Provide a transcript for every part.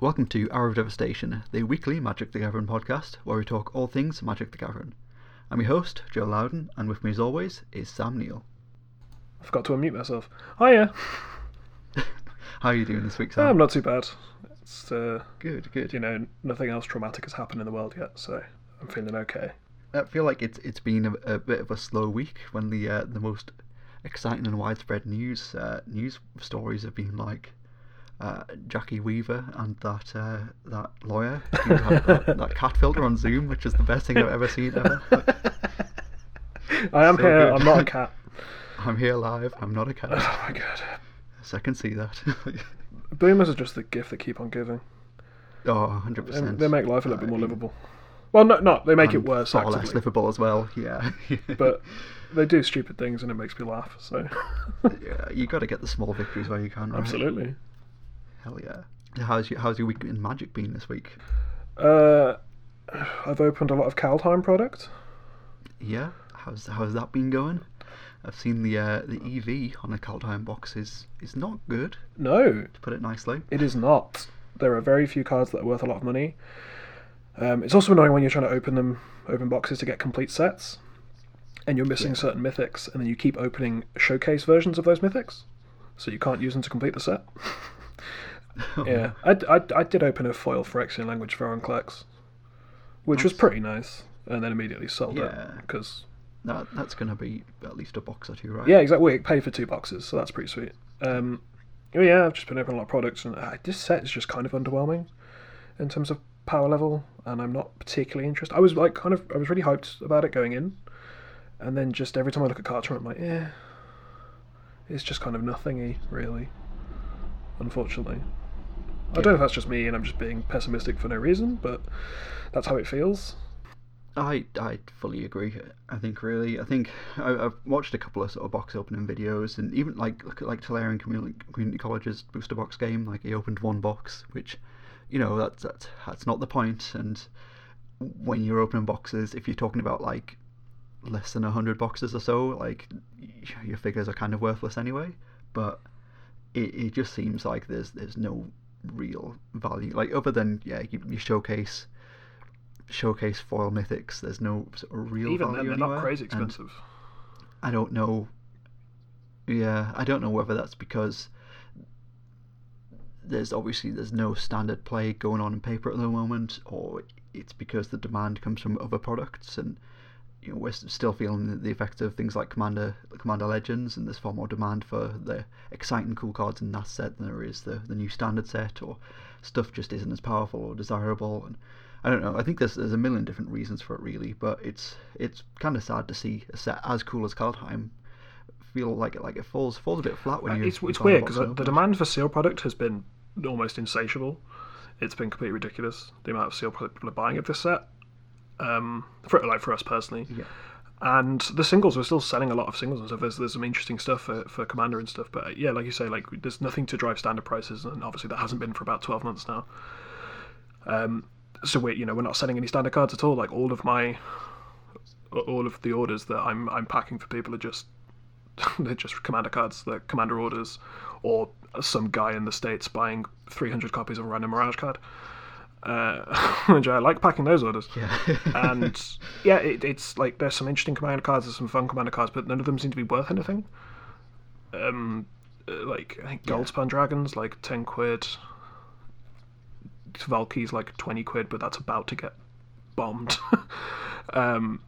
Welcome to Hour of Devastation, the weekly Magic the Gathering podcast, where we talk all things Magic the Gathering. I'm your host, Joe Loudon, and with me as always is Sam Neal. I forgot to unmute myself. Hiya. How are you doing this week, Sam? I'm not too bad. It's uh, good, good. you know nothing else traumatic has happened in the world yet, so I'm feeling okay. I feel like it's it's been a, a bit of a slow week when the uh, the most exciting and widespread news uh, news stories have been like uh, Jackie Weaver and that uh, that lawyer who had that, that cat filter on Zoom, which is the best thing I've ever seen ever. I am So here. good. I'm not a cat. I'm here live. I'm not a cat. Oh my god. So I can see that. Boomers are just the gift that keep on giving. oh, 100 They, percent. they make life a little bit more livable. Well, no, not they make it worse Far less livable as well. Yeah. but they do stupid things and it makes me laugh. So yeah, you got to get the small victories where you can. Right? absolutely. Hell yeah. How's your How's your week in Magic been this week? Uh, I've opened a lot of Kaldheim product. Yeah. How's How's that been going? I've seen the uh, the EV on the Kaldheim box is is not good, No, to put it nicely. It is not. There are very few cards that are worth a lot of money. Um, it's also annoying when you're trying to open them, open boxes to get complete sets, and you're missing Yeah. certain mythics, and then you keep opening showcase versions of those mythics, so you can't use them to complete the set. yeah, I, I, I did open a foil Phyrexian language for Enclex, which was pretty nice, and then immediately sold Yeah. it because That that's gonna be at least a box or two, right? yeah, exactly. We paid for two boxes, so that's pretty sweet. Um, oh yeah, I've just been opening a lot of products, and uh, this set is just kind of underwhelming in terms of power level, and I'm not particularly interested. I was like, kind of, I was really hyped about it going in, and then just every time I look at cards I'm like, yeah, it's just kind of nothingy, really. Unfortunately, I don't know if that's just me and I'm just being pessimistic for no reason, but that's how it feels. I I fully agree. I think really, I think I, I've watched a couple of sort of box opening videos, and even like like Tolarian Community, Community College's booster box game. Like he opened one box, which, you know, that's that's that's not the point. And when you're opening boxes, if you're talking about like less than hundred boxes or so, like your figures are kind of worthless anyway. But it, it just seems like there's there's no real value, like other than yeah, you, you showcase showcase foil mythics. There's no sort of real Even value then, they're anywhere, not crazy and expensive. I don't know. Yeah, I don't know whether that's because there's obviously there's no standard play going on in paper at the moment, or it's because the demand comes from other products, and you know we're still feeling the, the effect of things like Commander Commander Legends, and there's far more demand for the exciting cool cards in that set than there is the the new standard set, or stuff just isn't as powerful or desirable, and I don't know. I think there's there's a million different reasons for it really, but it's it's kind of sad to see a set as cool as Kaldheim feel like it like it falls falls a bit flat when Uh, you. it's it's weird because and the demand for seal product has been almost insatiable. It's been completely ridiculous the amount of seal product people are buying of this set. Um, for like for us personally, Yeah. and the singles we're still selling a lot of singles and stuff. There's there's some interesting stuff for, for Commander and stuff, but uh, yeah, like you say, like there's nothing to drive standard prices, and obviously that hasn't been for about twelve months now. Um, so we're you know we're not selling any standard cards at all. Like all of my all of the orders that I'm I'm packing for people are just they're just commander cards, they're commander orders, or some guy in the states buying 300 copies of a random Mirage card. Uh, which I like packing those orders. Yeah. and yeah, it, it's like there's some interesting commander cards, there's some fun commander cards, but none of them seem to be worth anything. Um, uh, like I think Yeah. Dragons, like 10 quid. Valki's like 20 quid, but that's about to get bombed. um,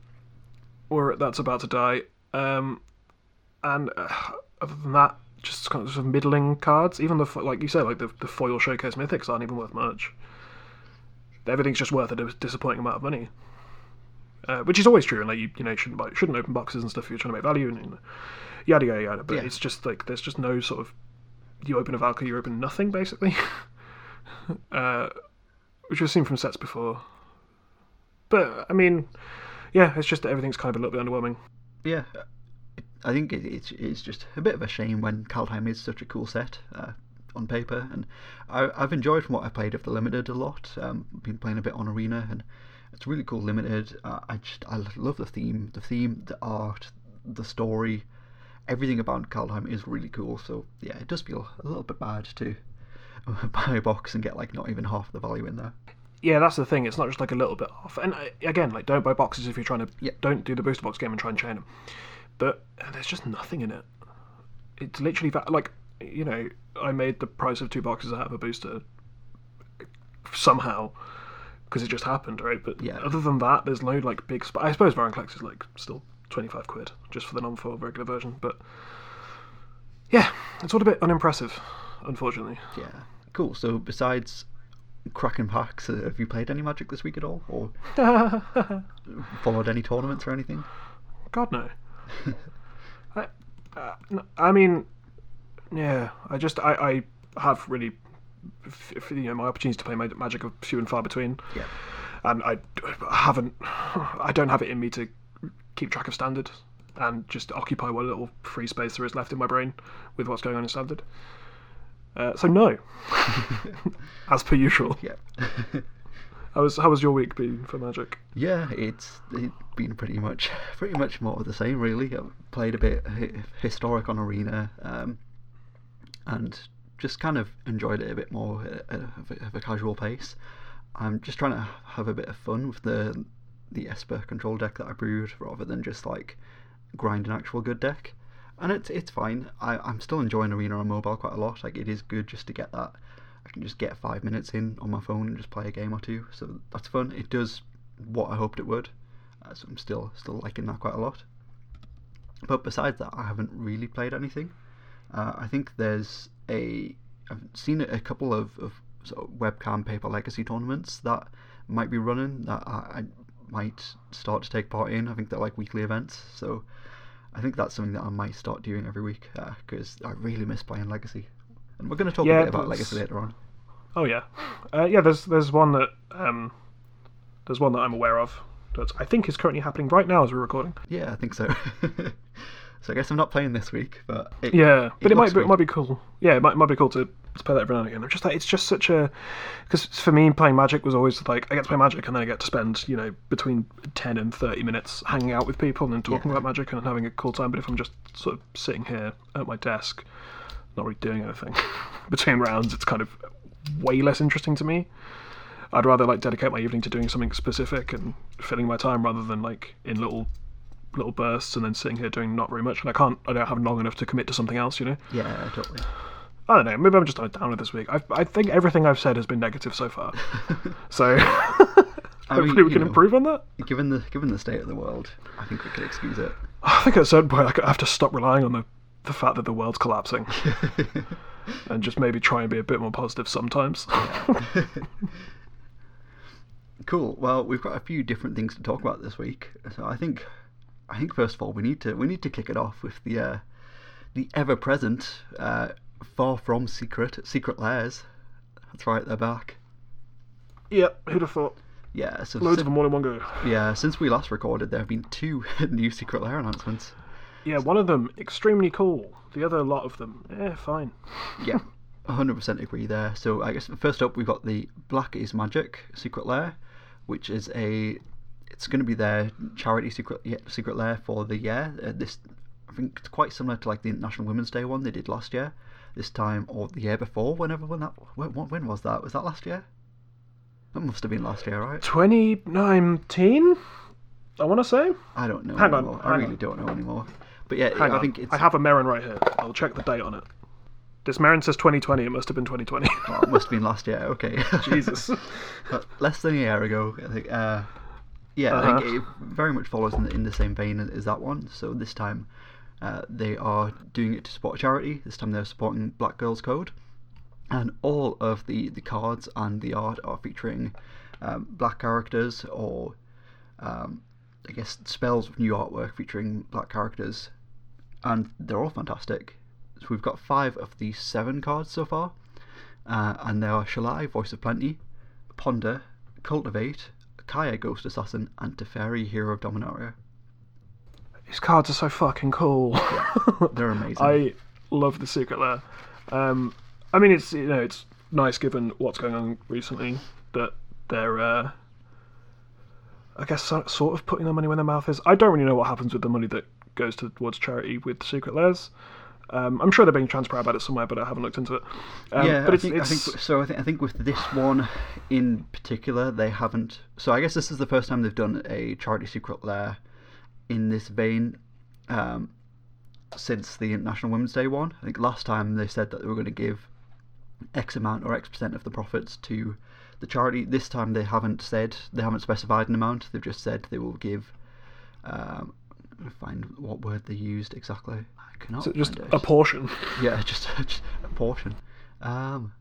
or that's about to die. Um, and uh, other than that, just kind of sort of middling cards. Even the like you said, like the the foil showcase mythics aren't even worth much. Everything's just worth a disappointing amount of money, uh, which is always true. And like you, you know, you shouldn't buy, shouldn't open boxes and stuff if you're trying to make value and, and yada yada yada. But Yeah. it's just like there's just no sort of you open a Valkyrie, you open nothing basically, uh, which we've seen from sets before. But I mean, yeah, it's just that everything's kind of a little bit underwhelming. yeah, I think it, it's it's just a bit of a shame when Kaldheim is such a cool set uh, on paper, and I, I've enjoyed from what I've played of the limited a lot. Um, been playing a bit on arena, and it's really cool limited. Uh, I just I love the theme, the theme, the art, the story, everything about Kaldheim is really cool. So yeah, it does feel a little bit bad to buy a box and get like not even half the value in there. Yeah, that's the thing. It's not just like a little bit off. And uh, again, like don't buy boxes if you're trying to. Yeah. Don't do the booster box game and try and chain them. But there's just nothing in it. It's literally like you know I made the price of two boxes out of a booster somehow because it just happened, right? But Yeah. other than that, there's no like big. Sp- I suppose Vorinclex is like still twenty five quid just for the non-foil regular version, but yeah, it's all a bit unimpressive, unfortunately. Yeah, cool. So besides cracking packs, uh, have you played any Magic this week at all, or followed any tournaments or anything? God no. I, uh, I mean, yeah. I just I, I have really, you know, my opportunities to play Magic are few and far between, Yeah, and I haven't, I don't have it in me to keep track of standard and just occupy what little free space there is left in my brain with what's going on in standard. Uh, so no, as per usual. yeah. How was how was your week been for Magic? Yeah, it's it's been pretty much pretty much more of the same really. I've played a bit historic on arena, um, and just kind of enjoyed it a bit more of a, of a casual pace. I'm just trying to have a bit of fun with the the Esper control deck that I brewed, rather than just like grind an actual good deck. And it's it's fine. I, I'm still enjoying arena on mobile quite a lot. Like it is good just to get that. I can just get five minutes in on my phone and just play a game or two. So that's fun. It does what I hoped it would. Uh, so I'm still still liking that quite a lot. But besides that, I haven't really played anything. Uh, I think there's a I've seen a couple of, of sort of webcam paper legacy tournaments that might be running that I, I might start to take part in. I think they're like weekly events, so I think that's something that I might start doing every week because I really miss playing legacy. And we're going to talk Yeah, a bit about legacy later on. Oh yeah, uh, yeah. There's there's one that um, there's one that I'm aware of that I think is currently happening right now as we're recording. Yeah, I think so. so I guess I'm not playing this week, but it, Yeah, but it, might be, it might be cool. Yeah, it might, might be cool to, to play that every now and again. I'm just like it's just such a because for me playing Magic was always like I get to play Magic and then I get to spend you know between ten and thirty minutes hanging out with people and then talking Yeah. about Magic and having a cool time. But if I'm just sort of sitting here at my desk, not really doing anything between rounds, it's kind of way less interesting to me. I'd rather like dedicate my evening to doing something specific and filling my time rather than like in little little bursts and then sitting here doing not very much. And I can't, I don't have long enough to commit to something else, you know. Yeah, totally. I don't know. Maybe I'm just on a downer this week. I, I think everything I've said has been negative so far. So hopefully mean, we can know. improve on that. Given the given the state of the world, I think we could excuse it. I think at a certain point I have to stop relying on the the fact that the world's collapsing and just maybe try and be a bit more positive sometimes. Cool. Well, we've got a few different things to talk about this week. So I think, I think first of all we need to we need to kick it off with the uh, the ever present, uh, far from secret secret lairs. That's right, they're back. yep. Who'd have thought? Yeah. So Loads sin- of them all in one go. yeah, since we last recorded, there have been two new secret lair announcements. Yeah, one of them extremely cool. The other a lot of them, eh, fine. Yeah, 100% agree there. So I guess first up we've got the Black is Magic Secret Lair, which is a it's going to be their charity secret secret lair for the year. Uh, this I think it's quite similar to like the International Women's Day one they did last year. This time or the year before, whenever when that when, when was that? Was that last year? That must have been last year, right? 2019, I want to say. I don't know Hang on, anymore. I hang really on. don't know anymore. But yeah, Hang I on. think it's I have a Merrin right here. I'll check the date on it. This Merrin says 2020. It must have been 2020. oh, it must have been last year. Okay. Jesus. Less than a year ago. I think. Uh, yeah, I think Uh-huh. it very much follows in the, in the same vein as, as that one. So this time, uh, they are doing it to support a charity. This time they're supporting Black Girls Code, and all of the the cards and the art are featuring um, black characters or, um, I guess, spells with new artwork featuring black characters, and they're all fantastic. So we've got five of the seven cards so far, uh, and they are Shalai, Voice of Plenty, Ponder, Cultivate, Kaya, Ghost Assassin, and Teferi, Hero of Dominaria. These cards are so fucking cool. They're amazing. I love the secret lair. Um, I mean, it's you know it's nice given what's going on recently that they're, uh, I guess, so, sort of putting their money where their mouth is. I don't really know what happens with the money that goes towards charity with secret lairs. Um, I'm sure they're being transparent about it somewhere, but I haven't looked into it. Um, yeah, but I think, I think so. I think I think with this one in particular, they haven't. So I guess this is the first time they've done a charity secret lair in this vein um, since the International Women's Day one. I think last time they said that they were going to give X amount or X percent of the profits to the charity. This time they haven't said they haven't specified an amount. They've just said they will give. Um, find what word they used exactly. Cannot so just a portion. Yeah, just, just a portion. Um,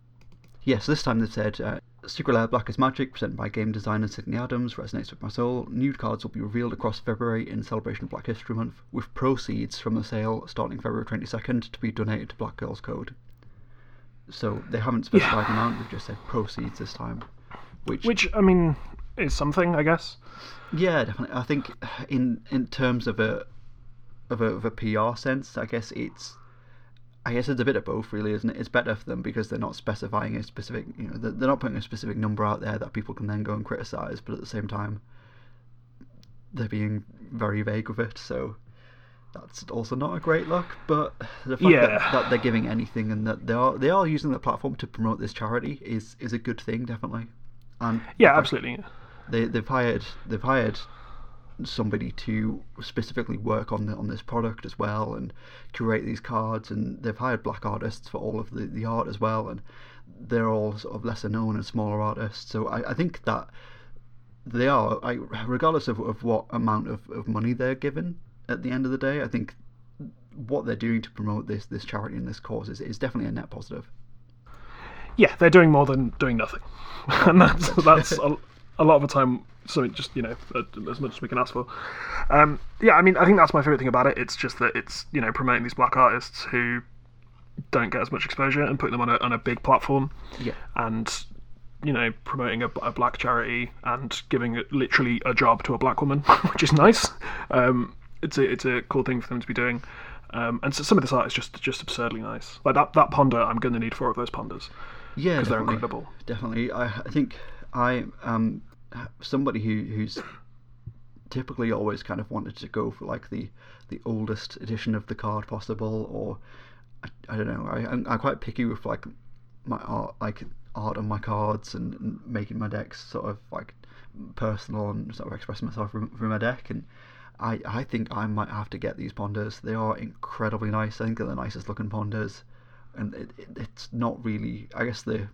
yes, this time they've said uh, Secret Lair Black is Magic, presented by game designer Sydney Adams, resonates with my soul. New cards will be revealed across February in celebration of Black History Month, with proceeds from the sale starting February 22nd to be donated to Black Girls Code. So they haven't specified the amount, they've just said proceeds this time. Which, Which I mean is something, I guess. yeah, definitely. I think in in terms of a of a, of a PR sense, I guess it's I guess it's a bit of both, really, isn't it? It's better for them because they're not specifying a specific, you know, they're they're not putting a specific number out there that people can then go and criticize, but at the same time, they're being very vague with it. So that's also not a great look. But the fact Yeah. that, that they're giving anything and that they are they are using the platform to promote this charity is is a good thing, definitely. And Yeah, absolutely. they they've hired they've hired somebody to specifically work on the, on this product as well and curate these cards. And they've hired black artists for all of the, the art as well and they're all sort of lesser known and smaller artists. So I, I think that they are I, regardless of, of what amount of, of money they're given at the end of the day I think what they're doing to promote this this charity and this cause is, is definitely a net positive. Yeah, they're doing more than doing nothing, and that's that's a lot of the time something just you know uh, as much as we can ask for. Um, yeah, I mean, I think that's my favorite thing about it. It's just that it's you know promoting these black artists who don't get as much exposure and putting them on a on a big platform, yeah and you know promoting a, a black charity and giving literally a job to a black woman, which is nice. Um, it's a it's a cool thing for them to be doing. Um, and so some of this art is just just absurdly nice. Like that, that ponder, I'm going to need four of those ponders. Yeah, 'Cause they're incredible. Definitely, I, I think I am somebody who who's typically always kind of wanted to go for like the the oldest edition of the card possible, or I, I don't know. I I'm, I'm quite picky with like my art, like art on my cards and, and making my decks sort of like personal and sort of expressing myself through, through my deck and. I, I think I might have to get these ponders. They are incredibly nice. I think they're the nicest looking ponders, and it, it, it's not really. I guess the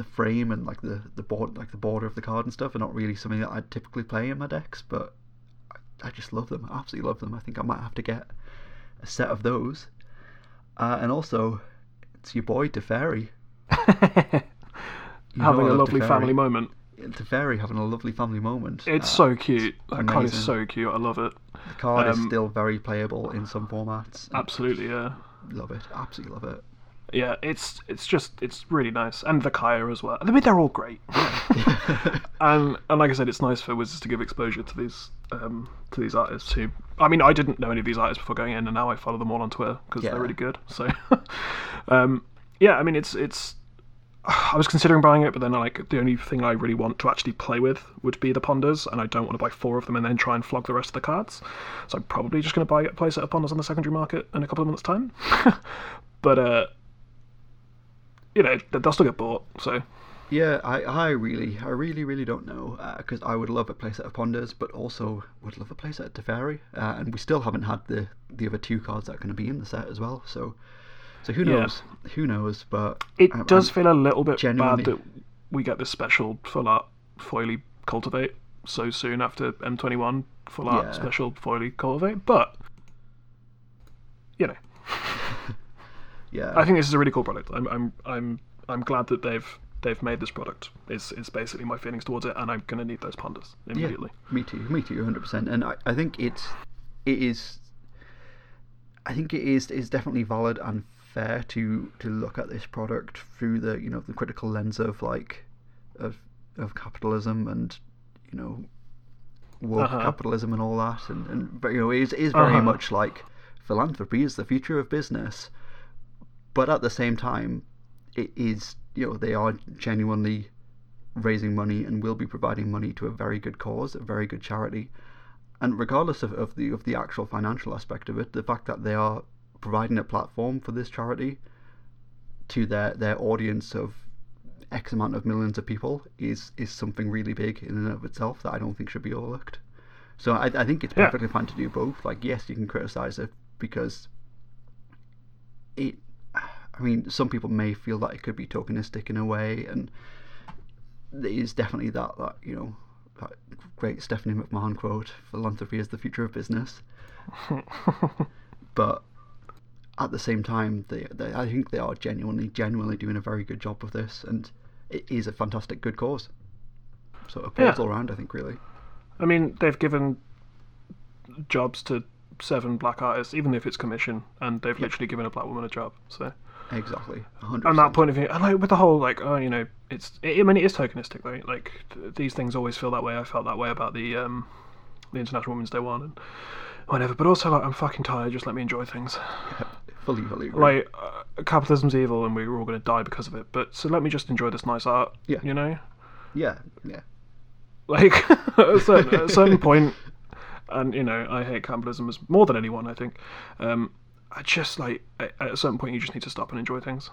the frame and like the the board like the border of the card and stuff are not really something that I typically play in my decks, but I, I just love them. I absolutely love them. I think I might have to get a set of those. Uh, and also, it's your boy Teferi. Having a lovely Teferi. family moment. Teferi having a lovely family moment. It's Uh, so cute. That card is so cute. I love it. the card is um, still very playable in some formats. Absolutely, yeah. Love it. Absolutely love it. Yeah, it's it's just it's really nice, and the Kaya as well. I mean, they're all great. and and like I said, it's nice for Wizards to give exposure to these um, to these artists who. I mean, I didn't know any of these artists before going in, and now I follow them all on Twitter because Yeah. they're really good. So, um, yeah, I mean, it's it's. I was considering buying it, but then like the only thing I really want to actually play with would be the ponders, and I don't want to buy four of them and then try and flog the rest of the cards. So I'm probably just going to buy a play set of ponders on the secondary market in a couple of months' time. but uh, you know th- they'll still get bought. So Yeah, I, I really, I really, really don't know because I would love a playset of Ponders, but also would love a playset of Teferi, uh, and we still haven't had the the other two cards that are going to be in the set as well. So, so who Yeah. knows? Who knows? But it I'm- does I'm- feel a little bit genuinely- bad that we get this special full art foily cultivate so soon after M21 full art Yeah. special foily cultivate, but you know. Yeah, I think this is a really cool product. I'm I'm I'm I'm glad that they've they've made this product. Is is basically my feelings towards it, and I'm gonna need those pandas immediately. Yeah, me too. Me too. Hundred percent. And I, I think it's it is. I think it is is definitely valid and fair to to look at this product through the you know the critical lens of like of of capitalism and you know woke Uh-huh. capitalism and all that and and but, you know it is, it is very Uh-huh. much like philanthropy is the future of business, but at the same time, it is you know they are genuinely raising money and will be providing money to a very good cause, a very good charity. And regardless of, of the of the actual financial aspect of it, the fact that they are providing a platform for this charity to their their audience of X amount of millions of people is is something really big in and of itself that I don't think should be overlooked. So I, I think it's Yeah. perfectly fine to do both. Like, yes, you can criticize it because it. I mean, some people may feel that it could be tokenistic in a way, and there is definitely that that you know that great Stephanie McMahon quote: "Philanthropy is the future of business." but at the same time, they, they I think they are genuinely genuinely doing a very good job of this, and it is a fantastic good cause. So applause Yeah. all around, I think, really. I mean, they've given jobs to seven black artists, even if it's commission, and they've literally given a black woman a job. So, Exactly, 100%. on that point of view, and like with the whole like, oh, you know, it's. I mean, it is tokenistic, though. Like th- these things always feel that way. I felt that way about the um, the International Women's Day one and whatever. But also, like, I'm fucking tired. Just let me enjoy things. fully, fully agree. Like, uh, capitalism's evil, and we're all going to die because of it. But so let me just enjoy this nice art. Yeah. You know. yeah, yeah, Like at, a certain, at a certain point, and you know, I hate capitalism as more than anyone. I think. Um, I just like at a certain point, you just need to stop and enjoy things,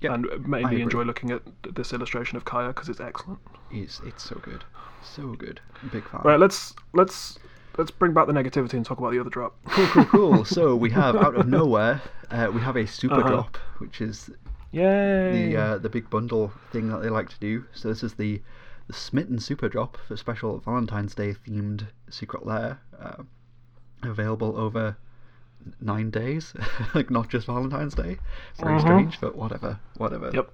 yeah. and maybe enjoy looking at this illustration of Kaya because it's excellent. It's it's so good, so good. Big fan. Right, let's let's let's bring back the negativity and talk about the other drop. Cool, cool, cool. so we have out of nowhere, uh, we have a super Uh-huh. drop, which is Yay! the uh, the big bundle thing that they like to do. So this is the the Smitten Super Drop for special Valentine's Day themed Secret Lair, uh, available over nine days, like not just Valentine's Day. Very Mhm. strange, but whatever, whatever. Yep.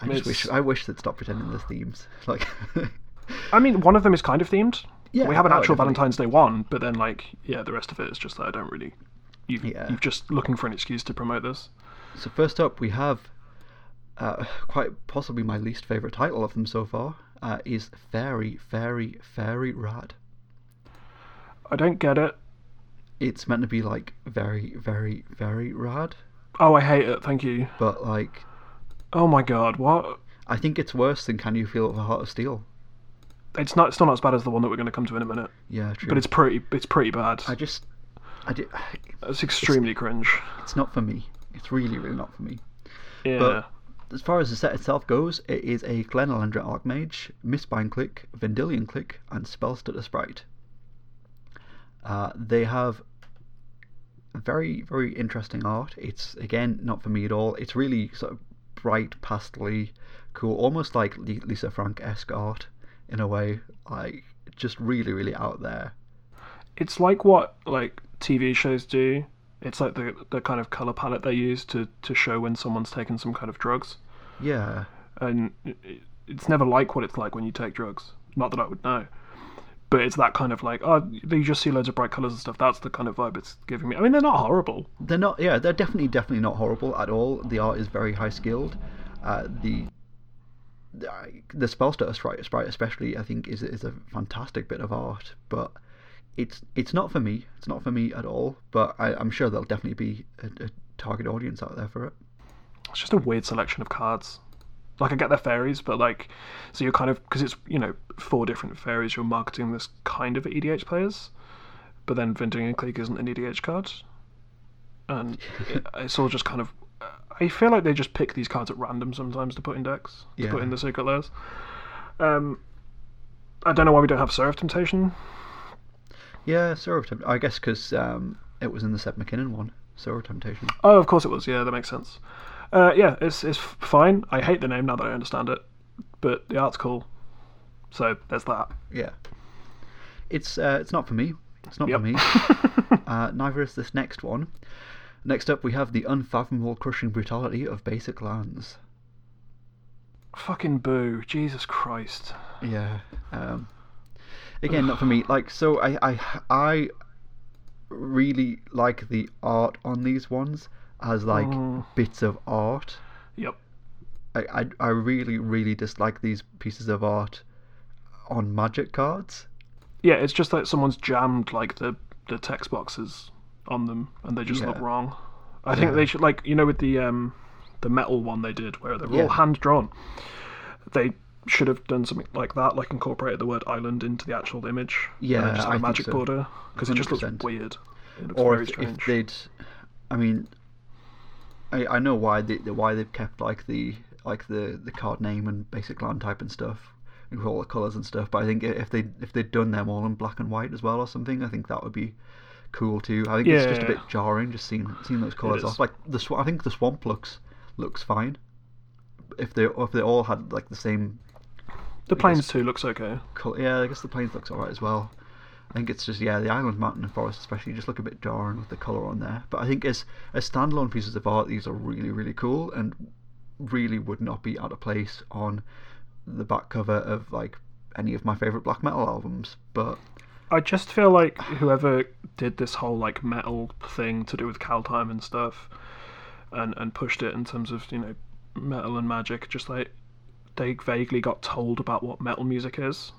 I just wish I wish they'd stop pretending there's themes. Like, I mean, one of them is kind of themed. Yeah, we have an oh, actual definitely. Valentine's Day one, but then like, yeah, the rest of it is just that I don't really. You, Yeah. You're just looking for an excuse to promote this. So first up, we have uh, quite possibly my least favorite title of them so far. Uh, is Fairy, Fairy, Fairy Rad. I don't get it. It's meant to be like very, very, very rad, Oh, I hate it. Thank you. but like Oh my god, what? I think it's worse than Can You Feel the Heart of Steel? It's not. It's not as bad as the one that we're going to come to in a minute, Yeah, true. but it's pretty. It's pretty bad. I just, I did, It's extremely cringe. it's not for me. It's really, really not for me. Yeah. But as far as the set itself goes, it is a Glen Elendra Archmage, Mistbind Clique, Vendilion Clique, and Spellstutter Sprite. Uh, they have very, very interesting art. It's, again, not for me at all. It's really sort of bright, pastely, cool, almost like Lisa Frank esque art in a way. Like, just really, really out there. it's like what like TV shows do. It's like the the kind of color palette they use to to show when someone's taken some kind of drugs, Yeah, and it- it's never like what it's like when you take drugs. Not that I would know, but it's that kind of like oh, you just see loads of bright colors and stuff. That's the kind of vibe it's giving me. I mean, they're not horrible. they're not. Yeah, they're definitely, definitely not horrible at all. The art is very high skilled. Uh, the the, the spellstutter sprite, sprite especially, I think, is is a fantastic bit of art. But it's it's not for me. It's not for me at all. But I, I'm sure there'll definitely be a, a target audience out there for it. It's just a weird selection of cards. Like I get their fairies, but like, so you're kind of because it's you know four different fairies. You're marketing this kind of EDH players, but then Vendilion Clique isn't an EDH card, and it, it's all just kind of. I feel like they just pick these cards at random sometimes to put in decks to Yeah. put in the secret lairs. Um, I don't know why we don't have Sower of Temptation. Yeah, Sower of Temp- I guess because um, it was in the Seb McKinnon one. Of Temptation. Oh, of course it was. Yeah, that makes sense. Uh, yeah, it's it's fine. I hate the name now that I understand it, but the art's cool. So there's that. Yeah. It's uh, it's not for me. It's not Yep. for me. uh, neither is this next one. Next up, we have the unfathomable crushing brutality of basic lands. Fucking boo! Jesus Christ! Yeah. Um, again, not for me. Like, so I, I, I really like the art on these ones as like Mm. bits of art. Yep. I, I, I really, really dislike these pieces of art on magic cards. Yeah, it's just like someone's jammed like the the text boxes on them, and they just look wrong. I think they should like you know with the um the metal one they did where they were all hand drawn. They should have done something like that, like incorporated the word island into the actual image. Yeah, then just had I a think magic so. border because it just looks weird. It looks or if, if they'd, I mean, I I know why they why they've kept like the like the the card name and basic land type and stuff with all the colours and stuff. But I think if they if they'd done them all in black and white as well or something, I think that would be cool too. I think it's just a bit jarring just seeing seeing those colours off. Like the sw- I think the swamp looks looks fine. If they if they all had like the same the plains too looks okay. colour, yeah, I guess the plains looks alright as well. I think it's just yeah, the island, mountain, and forest especially just look a bit jarring with the colour on there. But I think as as standalone pieces of art, these are really really cool and really would not be out of place on the back cover of like any of my favourite black metal albums. But I just feel like whoever did this whole like metal thing to do with Kaldheim and stuff, and and pushed it in terms of you know metal and magic, just like they vaguely got told about what metal music is,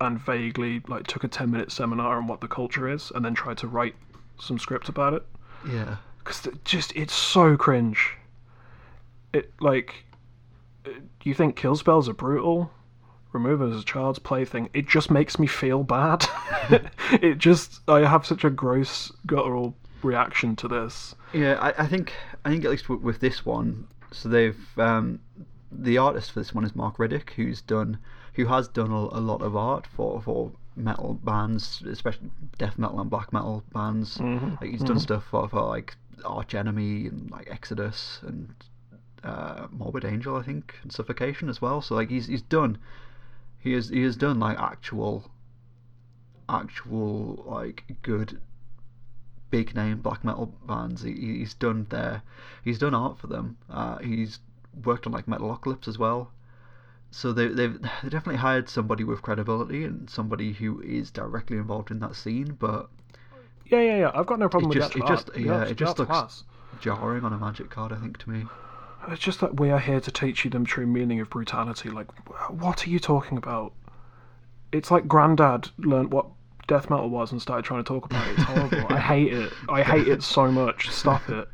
and vaguely like took a ten minute seminar on what the culture is, and then tried to write some script about it. yeah, Because just it's so cringe. It like, uh, you think kill spells are brutal? Remove it as a child's plaything. It just makes me feel bad. it just I have such a gross guttural reaction to this. Yeah, I, I think I think at least with, with this one, so they've um, the artist for this one is Mark Riddick who's done who has done a, a lot of art for for metal bands, especially death metal and black metal bands. Mhm, Like he's done stuff for, for like Arch Enemy and like Exodus and uh, Morbid Angel, I think, and Suffocation as well. So like he's he's done he has he has done like actual actual like good big name black metal bands. He, he's done their he's done art for them. Uh, he's worked on like Metalocalypse as well. So they they've they definitely hired somebody with credibility and somebody who is directly involved in that scene, but Yeah, yeah, yeah. I've got no problem It with just- the it just-. Yeah, it just looks- class. jarring on a magic card, I think to me. It's just that we are here to teach you the true meaning of brutality. Like, what are you talking about? It's like Grandad learnt what death metal was and started trying to talk about it. It's horrible. I hate it. I hate it so much. Stop it.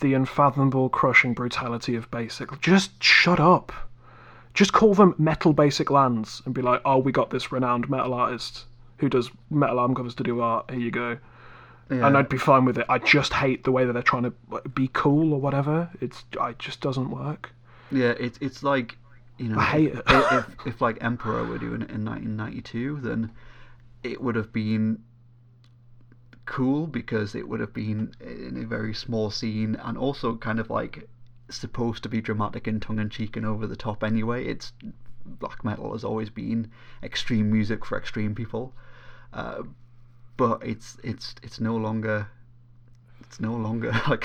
The unfathomable, crushing brutality of basic. Just shut up. Just call them Metal Basic Lands and be like, oh, we got this renowned metal artist who does metal album covers to do art. Here you go Yeah. and I'd be fine with it. I just hate the way that they're trying to like, be cool or whatever. It's it just doesn't work. Yeah, it's it's like you know, I hate it. if, if if like Emperor were doing it in 1992, then it would have been cool because it would have been in a very small scene and also kind of like supposed to be dramatic and tongue in cheek and over the top anyway. It's black metal has always been extreme music for extreme people, uh, but it's it's it's no longer it's no longer like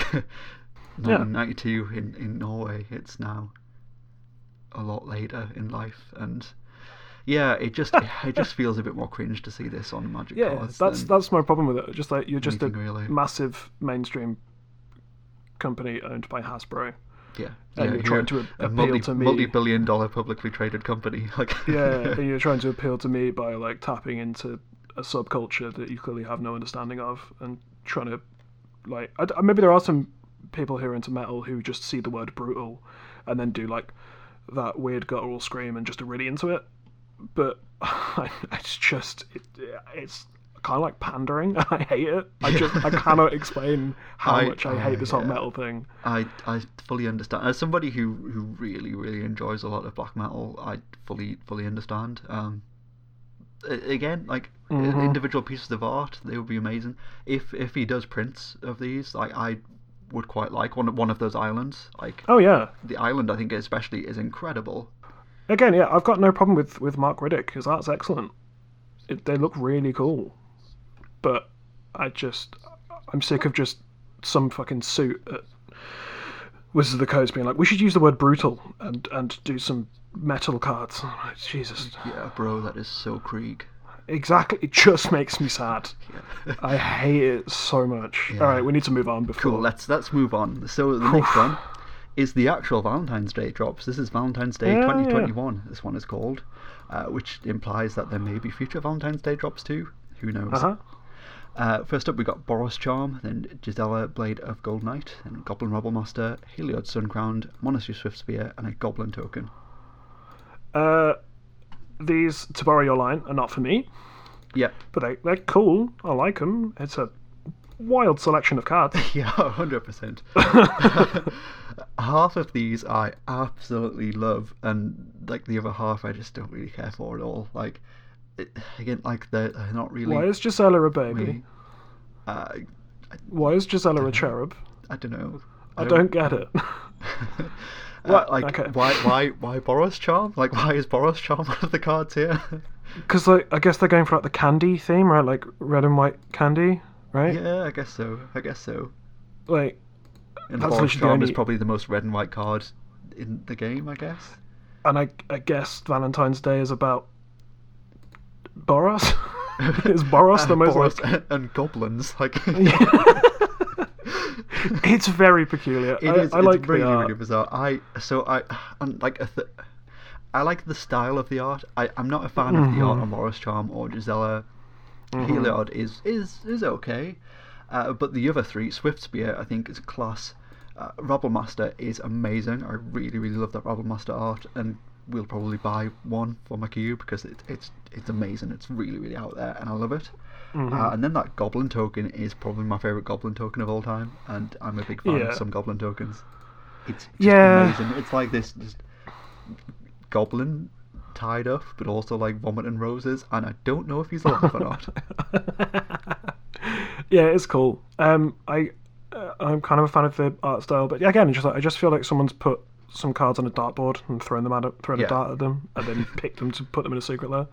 1992 in in Norway. It's now a lot later in life and. Yeah, it just it just feels a bit more cringe to see this on Magic Yeah, Cards. that's than that's my problem with it. Just like you're just a really. massive mainstream company owned by Hasbro. Yeah. and yeah, you're trying to a appeal multi, to me. multi-billion dollar publicly traded company. Like Yeah, and you're trying to appeal to me by like tapping into a subculture that you clearly have no understanding of, and trying to like I d uh, maybe there are some people who are into metal who just see the word brutal and then do like that weird guttural scream and just are really into it. But it's just it, it's kind of like pandering. I hate it. I just I cannot explain how I- much I hate I- this whole yeah. metal thing. I I fully understand. As somebody who who really really enjoys a lot of black metal, I fully fully understand. Um, again, like Mhm. individual pieces of art, they would be amazing. If if he does prints of these, like I would quite like one of- one of those islands. Like Oh yeah. the island, I think especially is incredible. Again, yeah, I've got no problem with, with Mark Riddick. His art's excellent. It, they look really cool. But I just, I'm sick of just some fucking suit at Wizards of the Coast being like, we should use the word brutal and, and do some metal cards. Like, Jesus. Yeah, bro, that is so Krieg. Exactly. It just makes me sad. Yeah. I hate it so much. All right, we need to move on before. Cool. Let's let's move on. So the next one is the actual Valentine's Day drops. This is Valentine's Day Yeah, 2021. This one is called, uh, which implies that there may be future Valentine's Day drops too. Who knows? Uh-huh. Uh, first up, we got Boros Charm, then Gisela Blade of Goldnight, then Goblin Rabblemaster, Heliod Suncrowned, Monastery Swiftspear, and a Goblin Token. Uh, these, to borrow your line, are not for me. Yeah, but they, they're cool. I like them. It's a wild selection of cards. Yeah, hundred percent. Half of these I absolutely love, and like the other half I just don't really care for at all. Like, again, like they're, they're not really. Why is Gisela a baby? Uh, Why is Gisela a cherub? I don't know. I don't get it. Uh, like Okay. why why why Boros Charm? Like why is Boros Charm one of the cards here? Because like I guess they're going for like the candy theme, right? Like red and white candy, right? yeah, I guess so. I guess so. Like And Boros Charm is probably the most red and white card in the game, I guess. and I I guess Valentine's Day is about Boros. is Boros the most Boros like? and goblins like. it's very peculiar. It I, is. I it's like really, really bizarre. I so I and like a th- I like the style of the art. I I'm not a fan of the art Mhm. on Boros Charm or Gisela. Heliod is is is okay, uh, but the other three, Swift Spear, I think is class. Uh, Rabblemaster is amazing. I really really love that Rabblemaster art, and we'll probably buy one for my cube because it, it's it's amazing. It's really really out there, and I love it. Mhm. Uh, and then that Goblin token is probably my favorite Goblin token of all time, and I'm a big fan Yeah. of some Goblin tokens. It's just Yeah. amazing. It's like this just Goblin tied up, but also like vomiting roses, and I don't know if he's alive or not. yeah, it's cool. Um, I uh, I'm kind of a fan of the art style, but yeah, again, just like, I just feel like someone's put some cards on a dartboard and thrown them at it, thrown Yeah. a dart at them, and then picked them to put them in a secret lair.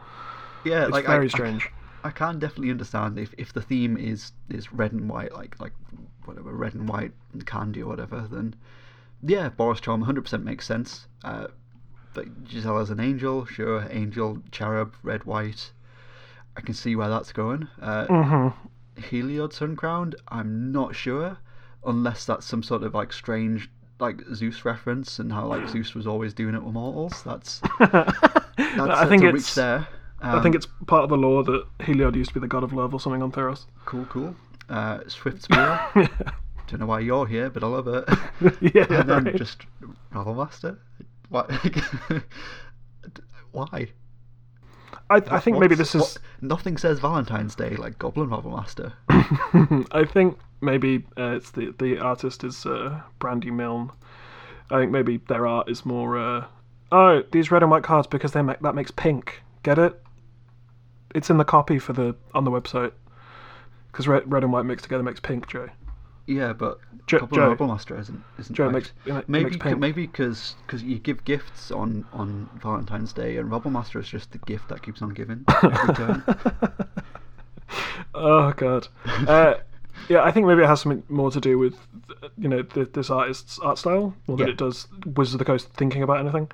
Yeah, It's like very I, strange. I, I can definitely understand if, if the theme is is red and white, like like whatever red and white and candy or whatever, then yeah, Boros Charm 100% makes sense. Uh, but Gisela's an angel, sure, angel, cherub, red, white. I can see where that's going. Uh, hmm Heliod Sun Crowned, I'm not sure, unless that's some sort of like strange like Zeus reference and how like Zeus was always doing it with mortals. That's that's, I think it's reach there. I think Um, it's part of the lore that Heliod used to be the god of love or something on Theros. Cool, cool. Uh, Swift Spear. Don't know why you're here, but I love it. yeah, and then right. just Rabblemaster. Why? why? I, I think maybe this is. what- nothing says Valentine's Day like Goblin Rabblemaster. I think maybe uh, it's the the artist is uh, Brandi Milne. I think maybe their art is more. Uh, oh, these red and white cards because they make that makes pink. Get it? It's in the copy for the on the website. Because red, red and white mixed together makes pink, Joe. Yeah, but Joe. Rabblemaster isn't isn't Joe, makes- it ma- it maybe makes maybe because because you give gifts on on Valentine's Day and Rabblemaster is just the gift that keeps on giving oh god. Uh, yeah, I think maybe it has something more to do with you know th- this artist's art style, or that Yeah. it does Wizards of the Coast thinking about anything.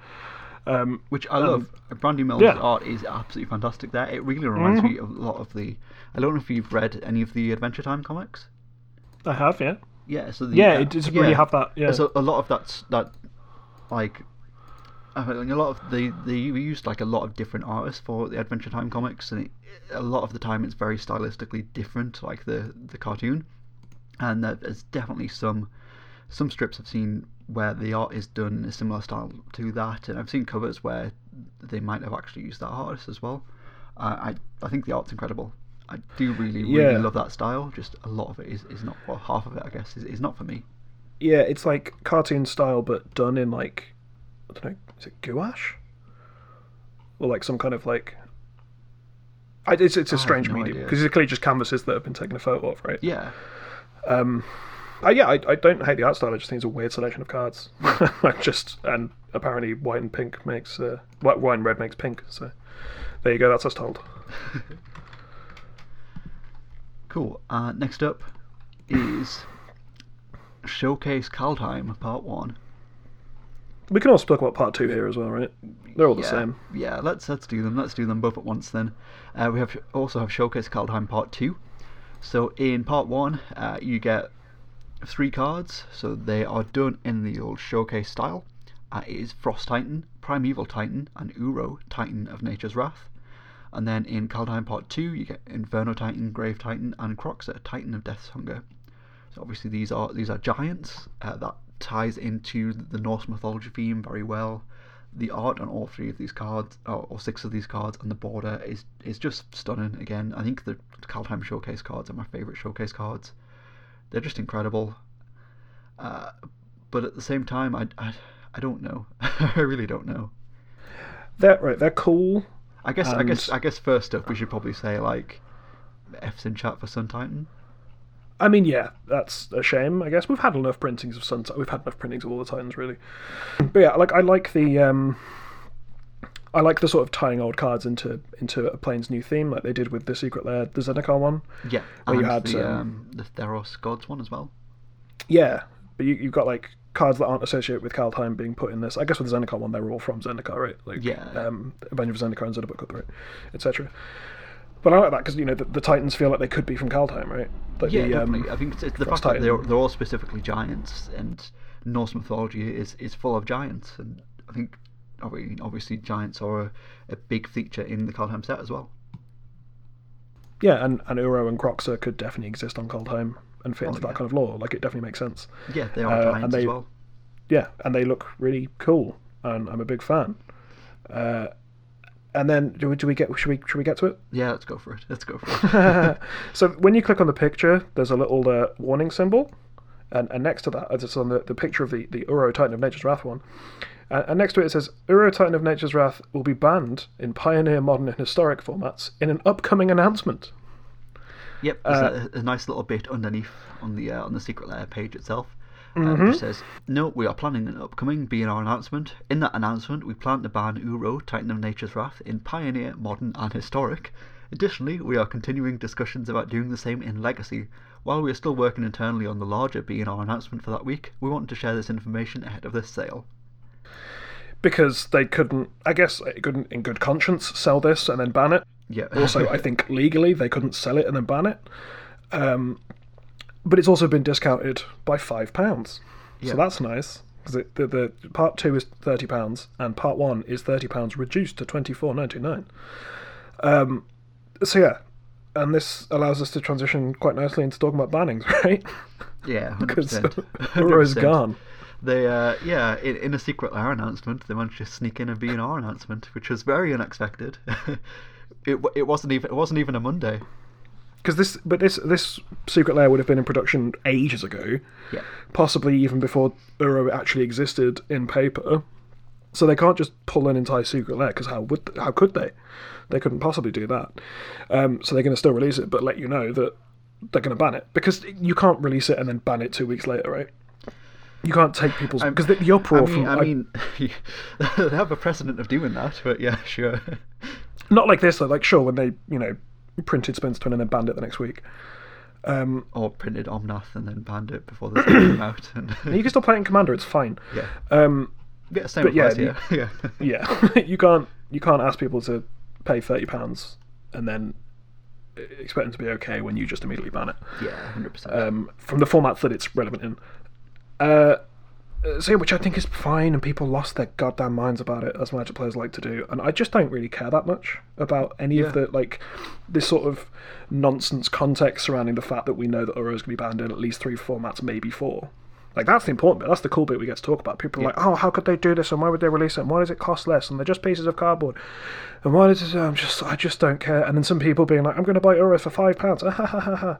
Um, which I love. Brandi Milne's yeah. art is absolutely fantastic. There, it really reminds Mhm. me of a lot of the. I don't know if you've read any of the Adventure Time comics. I have, yeah. Yeah, so the, Yeah, uh, it does really have that. Yeah. So a lot of that's that, like, I mean, a lot of they they used like a lot of different artists for the Adventure Time comics, and it, a lot of the time it's very stylistically different, like the the cartoon, and there- there's definitely some some strips I've seen where the art is done in a similar style to that, and I've seen covers where they might have actually used that artist as well. Uh, I I think the art's incredible. I do really really Yeah. love that style. Just a lot of it is, is not well half of it I guess is, is not for me. Yeah, it's like cartoon style, but done in like I don't know, is it gouache or like some kind of like. I, it's it's I a have strange no medium because it's clearly just canvases that have been taken a photo of, right? Yeah. Um, uh, yeah, I, I don't hate the art style. I just think it's a weird selection of cards. like just and apparently white and pink makes uh, white, white and red makes pink. So there you go. That's us told. Cool. Uh, next up is Showcase Kaldheim Part One. We can also talk about part two here as well, right? They're all the same. Yeah, let's let's do them. Let's do them both at once then. Uh, we have also have Showcase Kaldheim Part Two. So in Part One, uh, you get three cards. So they are done in the old Showcase style. Uh, it is Frost Titan, Primeval Titan, and Uro, Titan of Nature's Wrath. And then in Kaldheim Part 2, you get Inferno Titan, Grave Titan, and Kroxa, Titan of Death's Hunger. So obviously these are these are giants. Uh, that ties into the Norse mythology theme very well. The art on all three of these cards, or, or six of these cards and the border, is is just stunning. Again, I think the Kaldheim Showcase cards are my favourite showcase cards. they're just incredible. Uh, but at the same time, I, I, I don't know. I really don't know. They're right. They're cool. I guess I guess I guess first up we should probably say like F's in chat for Sun Titan. I mean, yeah, that's a shame. I guess we've had enough printings of Sun. We've had enough printings of all the Titans, really. But yeah, like I like the um, I like the sort of tying old cards into into a plane's new theme, like they did with the Secret Lair, the Zendikar one. Yeah, and you had, the um, um, the Theros gods one as well. Yeah, but you, you've got like cards that aren't associated with Kaldheim being put in this. I guess with the Zendikar one, they were all from Zendikar, right? Like, Yeah. um, Avenger of Zendikar and Zendikar Cutthroat, etc. But I like that because you know the, the Titans feel like they could be from Kaldheim, right? Like Yeah, the, um. I think it's, it's the fact that they're, Titan. they're all specifically giants, and Norse mythology is, is full of giants, and I think obviously giants are a, a big feature in the Kaldheim set as well. Yeah, and, and Uro and Kroxa could definitely exist on Kaldheim and fit Oh, into that yeah. kind of lore. Like, it definitely makes sense. Yeah, they are Uh, giants they- as well. Yeah, and they look really cool, and I'm a big fan. Uh, and then, do we, do we get? Should we should we get to it? Yeah, let's go for it. Let's go for it. so when you click on the picture, there's a little uh, warning symbol, and, and next to that, as it's on the, the picture of the, the Uro Titan of Nature's Wrath one. And, and next to it, it says Uro Titan of Nature's Wrath will be banned in Pioneer, Modern, and Historic formats in an upcoming announcement. Yep, there's Uh, a, a nice little bit underneath on the uh, on the secret lair page itself. Uh, Mm-hmm. it just says, "No, we are planning an upcoming BNR announcement. In that announcement, we plan to ban Uro, Titan of Nature's Wrath, in Pioneer, Modern, and Historic. Additionally, we are continuing discussions about doing the same in Legacy. While we are still working internally on the larger BNR announcement for that week, we want to share this information ahead of this sale." Because they couldn't, I guess, they couldn't in good conscience sell this and then ban it. Yeah. Also, I think legally they couldn't sell it and then ban it. Um, but it's also been discounted by five pounds, Yeah. so that's nice. Because the, the part two is thirty pounds and part one is thirty pounds reduced to twenty four ninety nine. Um, so yeah, and this allows us to transition quite nicely into talking about bannings, right? yeah, Because. Uro's gone. They, uh, yeah, in, in a secret lair announcement, they managed to sneak in a BNR announcement, which was very unexpected. it it wasn't even it wasn't even a Monday. Because this, but this this secret lair would have been in production ages ago. Yeah, possibly even before Uro actually existed in paper. So they can't just pull an entire secret lair because how would how could they? They couldn't possibly do that. Um, so they're going to still release it, but let you know that they're going to ban it because you can't release it and then ban it two weeks later, right? You can't take people's because the, the uproar I mean, from I mean, they have a precedent of doing that, but yeah, sure. not like this though. Like sure, when they you know printed Splinter Twin and then banned it the next week. Um, or printed Omnath and then banned it before the came out. And you can still play it in Commander. It's fine. yeah, Um, yeah, same But yeah, here. Yeah, yeah, you can't you can't ask people to pay thirty pounds and then expect them to be okay when you just immediately ban it yeah, hundred percent. um, from the formats that it's relevant in. Uh, so yeah, which I think is fine, and people lost their goddamn minds about it, as Magic players like to do. And I just don't really care that much about any Yeah. of the like this sort of nonsense context surrounding the fact that we know that Uro is going to be banned in at least three formats, maybe four. Like that's the important bit. That's the cool bit we get to talk about. People are like, "Oh, how could they do this? And why would they release it? And why does it cost less? And they're just pieces of cardboard. And why does it? I'm just, I just don't care." And then some people being like, "I'm going to buy Uro for five pounds." I,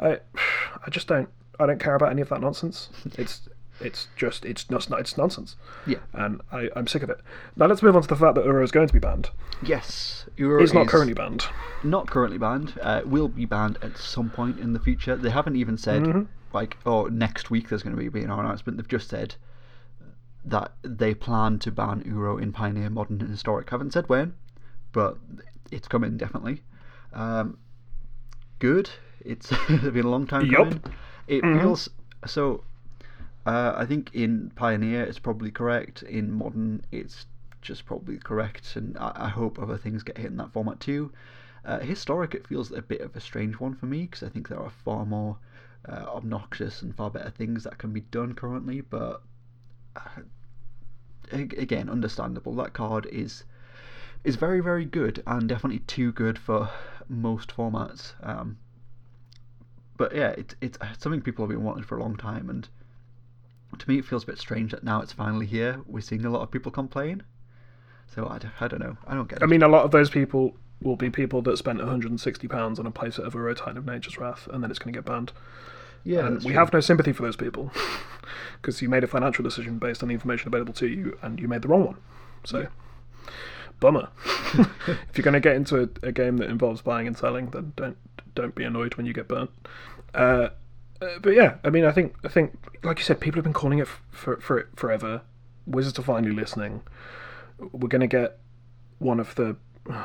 I just don't. I don't care about any of that nonsense. It's, it's just, it's not, it's nonsense. yeah, And I, I'm sick of it. Now let's move on to the fact that Uro is going to be banned. yes, Uro It's not currently banned. not currently banned. Uh, will be banned at some point in the future. They haven't even said Mm-hmm. like, oh, next week there's going to be an announcement. They've just said that they plan to ban Uro in Pioneer, Modern, and Historic. Haven't said when, but it's coming definitely. Um, good. It's been a long time Yup. coming. It Mhm. feels so. Uh, I think in Pioneer it's probably correct. In Modern it's just probably correct, and I, I hope other things get hit in that format too. Uh, historic, it feels a bit of a strange one for me because I think there are far more uh, obnoxious and far better things that can be done currently. But uh, again, understandable. That card is is very very good and definitely too good for most formats. Um, but yeah, it's it's something people have been wanting for a long time, and to me, it feels a bit strange that now it's finally here. We're seeing a lot of people complain. So I, I don't know. I don't get it. I mean, a lot of those people will be people that spent 160 pounds on a playset of Uro Titan of Nature's Wrath, and then it's going to get banned. Yeah, and we true. have no sympathy for those people because you made a financial decision based on the information available to you, and you made the wrong one. So, bummer. if you're going to get into a, a game that involves buying and selling, then don't don't be annoyed when you get burnt. Uh, uh, but yeah, I mean, I think I think like you said, people have been calling it f- for for it forever. Wizards are finally listening. We're going to get one of the.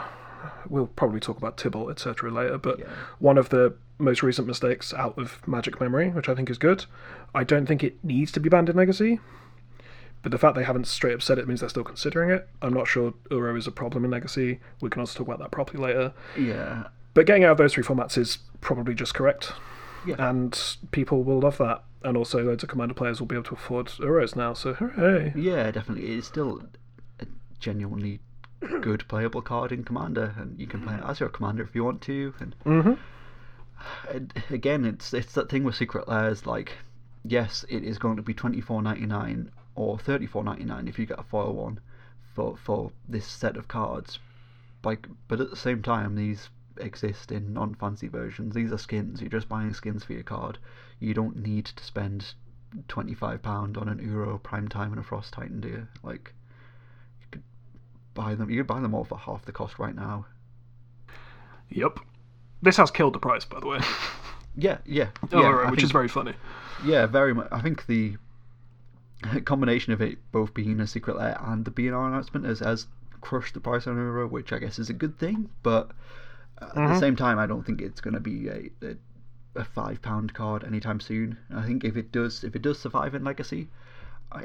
We'll probably talk about Tibalt, etc. later, but Yeah. one of the most recent mistakes out of Magic Memory, which I think is good. I don't think it needs to be banned in Legacy, but the fact they haven't straight up said it means they're still considering it. I'm not sure Uro is a problem in Legacy. We can also talk about that properly later. Yeah, But getting out of those three formats is probably just correct. Yeah. And people will love that. And also, loads of Commander players will be able to afford Uros now, so hooray. yeah, definitely. It's still a genuinely good playable card in Commander, and you can play it as your commander if you want to. And Mm-hmm. and again, it's it's that thing with secret lairs. Like, yes, it is going to be twenty four ninety nine or thirty four ninety nine if you get a foil one for for this set of cards. Like, but at the same time, these exist in non fancy versions. These are skins. You're just buying skins for your card. You don't need to spend twenty five pound on an Uro Prime Time and a Frost Titan, do you? Like, you could buy them. You could buy them all for half the cost right now. Yep. This has killed the price, by the way. Yeah, yeah, Oh, right, which is very funny. Yeah, very much. I think the combination of it both being a secret lair and the BNR announcement has, has crushed the price on Uro, which I guess is a good thing. But at the Mhm. same time, I don't think it's going to be a, a a five pound card anytime soon. I think if it does, if it does survive in Legacy,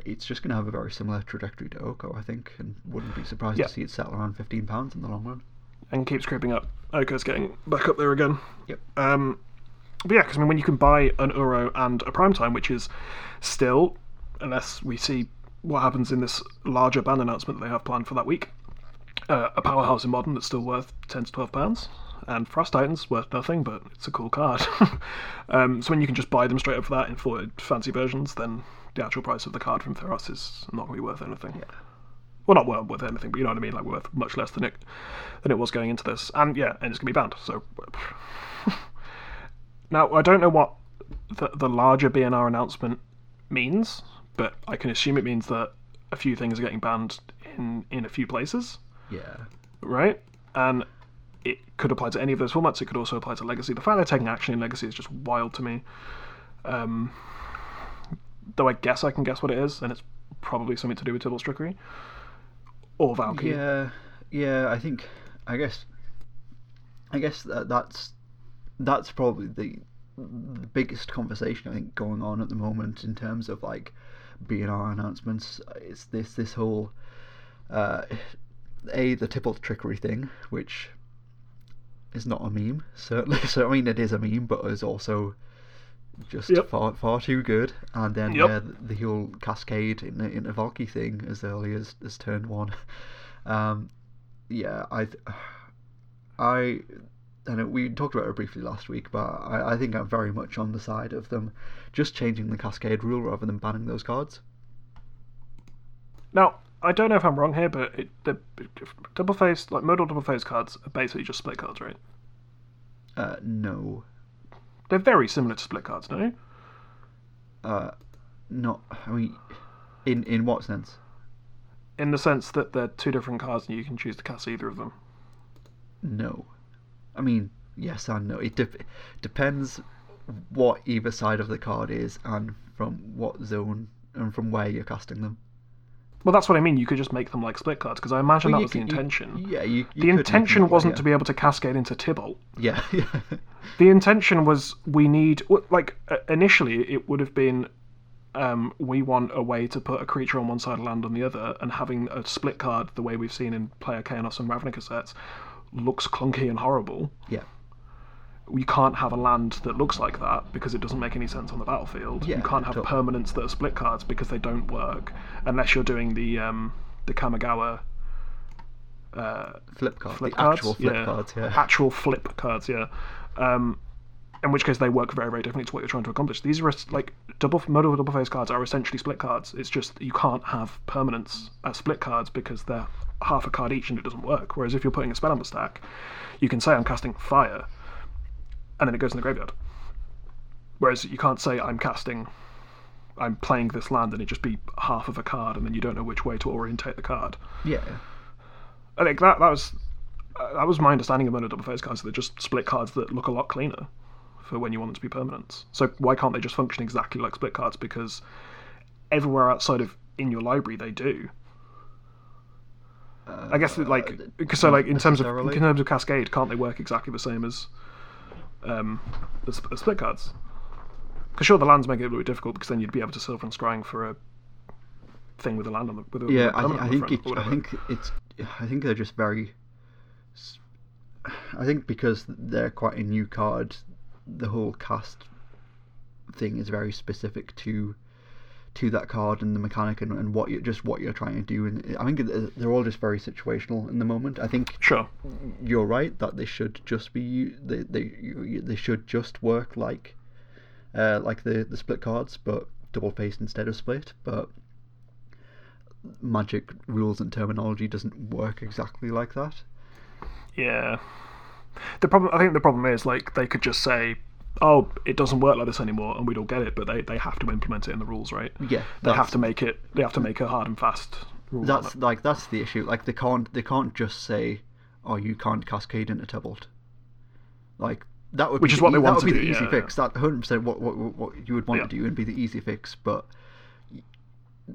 it's just going to have a very similar trajectory to Oko, I think, and wouldn't be surprised Yeah. to see it settle around fifteen pounds in the long run. And keeps creeping up. Oko's getting back up there again. Yep. Um, but yeah, because I mean, when you can buy an Uro and a Prime Time, which is still, unless we see what happens in this larger ban announcement that they have planned for that week, uh, a powerhouse in modern that's still worth ten to twelve pounds, and Frost Titans worth nothing, but it's a cool card. um, so when you can just buy them straight up for that in four fancy versions, then the actual price of the card from Theros is not going to be worth anything. Well, not worth worth anything, but you know what I mean, like worth much less than it than it was going into this, and yeah, and it's going to be banned. So now I don't know what the, the larger BNR announcement means, but I can assume it means that a few things are getting banned in in a few places, Yeah. right? And it could apply to any of those formats. It could also apply to Legacy. The fact they're taking action in Legacy is just wild to me. Um, though I guess I can guess what it is, and it's probably something to do with Tibalt's trickery or Valkyrie. Yeah, yeah. I think, I guess, I guess that that's that's probably the the biggest conversation I think going on at the moment in terms of like BNR announcements. It's this this whole uh, a the Tibalt trickery thing, which is not a meme certainly. So I mean, it is a meme, but is also just Yep. far far too good. And then Yep. yeah, the, the whole cascade in the in the Valki thing as early as, as turn one. Um, yeah, I I I know we talked about it briefly last week, but I, I think I'm very much on the side of them just changing the cascade rule rather than banning those cards. Now, I don't know if I'm wrong here, but it, the double face, like modal double face cards, are basically just split cards, right? Uh, no, They're very similar to split cards, no? uh, not. I mean, in in what sense? In the sense that they're two different cards and you can choose to cast either of them. No, I mean yes and no. It de- depends what either side of the card is and from what zone and from where you're casting them. Well, that's what I mean. You could just make them like split cards because I imagine Well, that you was the could- you- intention. yeah, you. you the intention them that way, wasn't yeah. to be able to cascade into Tibalt. Yeah, yeah. The intention was we need like uh, initially it would have been um, we want a way to put a creature on one side of land on the other, and having a split card the way we've seen in Planar Chaos and Ravnica sets looks clunky and horrible. yeah. You can't have a land that looks like that because it doesn't make any sense on the battlefield. Yeah, you can't have totally. permanents that are split cards because they don't work unless you're doing the um, the Kamigawa uh, Flip cards, flip the cards. actual flip yeah. cards, yeah. Actual flip cards, yeah. Um, in which case they work very, very differently to what you're trying to accomplish. These are like double modal double face cards are essentially split cards. It's just you can't have permanents as split cards because they're half a card each and it doesn't work. Whereas if you're putting a spell on the stack, you can say I'm casting fire, and then it goes in the graveyard. Whereas you can't say I'm casting, I'm playing this land, and it just be half of a card, and then you don't know which way to orientate the card. Yeah. I think that that was uh, that was my understanding of modal double face cards. They're just split cards that look a lot cleaner for when you want them to be permanents. So why can't they just function exactly like split cards? Because everywhere outside of in your library they do. I guess that, like because so like in terms of in terms of Cascade, can't they work exactly the same as um, sp- the split cards? Because sure, the lands make it a little bit difficult because then you'd be able to Sylvan Scrying for a thing with a land on the with a Yeah, I, I think front it, I think it's I think they're just very. I think because they're quite a new card, the whole cast thing is very specific to to that card and the mechanic and, and what you just what you're trying to do and I think they're all just very situational in the moment. I think Sure. you're right that they should just be they they they should just work like uh like the the split cards but double faced instead of split but magic rules and terminology doesn't work exactly like that Yeah. The problem, I think, the problem is like they could just say, "Oh, it doesn't work like this anymore," and we'd all get it. But they, they have to implement it in the rules, right? yeah They have to make it. They have to make a hard and fast rule. that's like that's the issue like they can't they can't just say oh you can't cascade into Tibalt like that would Which be is the what they want that to would be do, the easy yeah, fix that 100% what, what what you would want Yeah. to do and be the easy fix but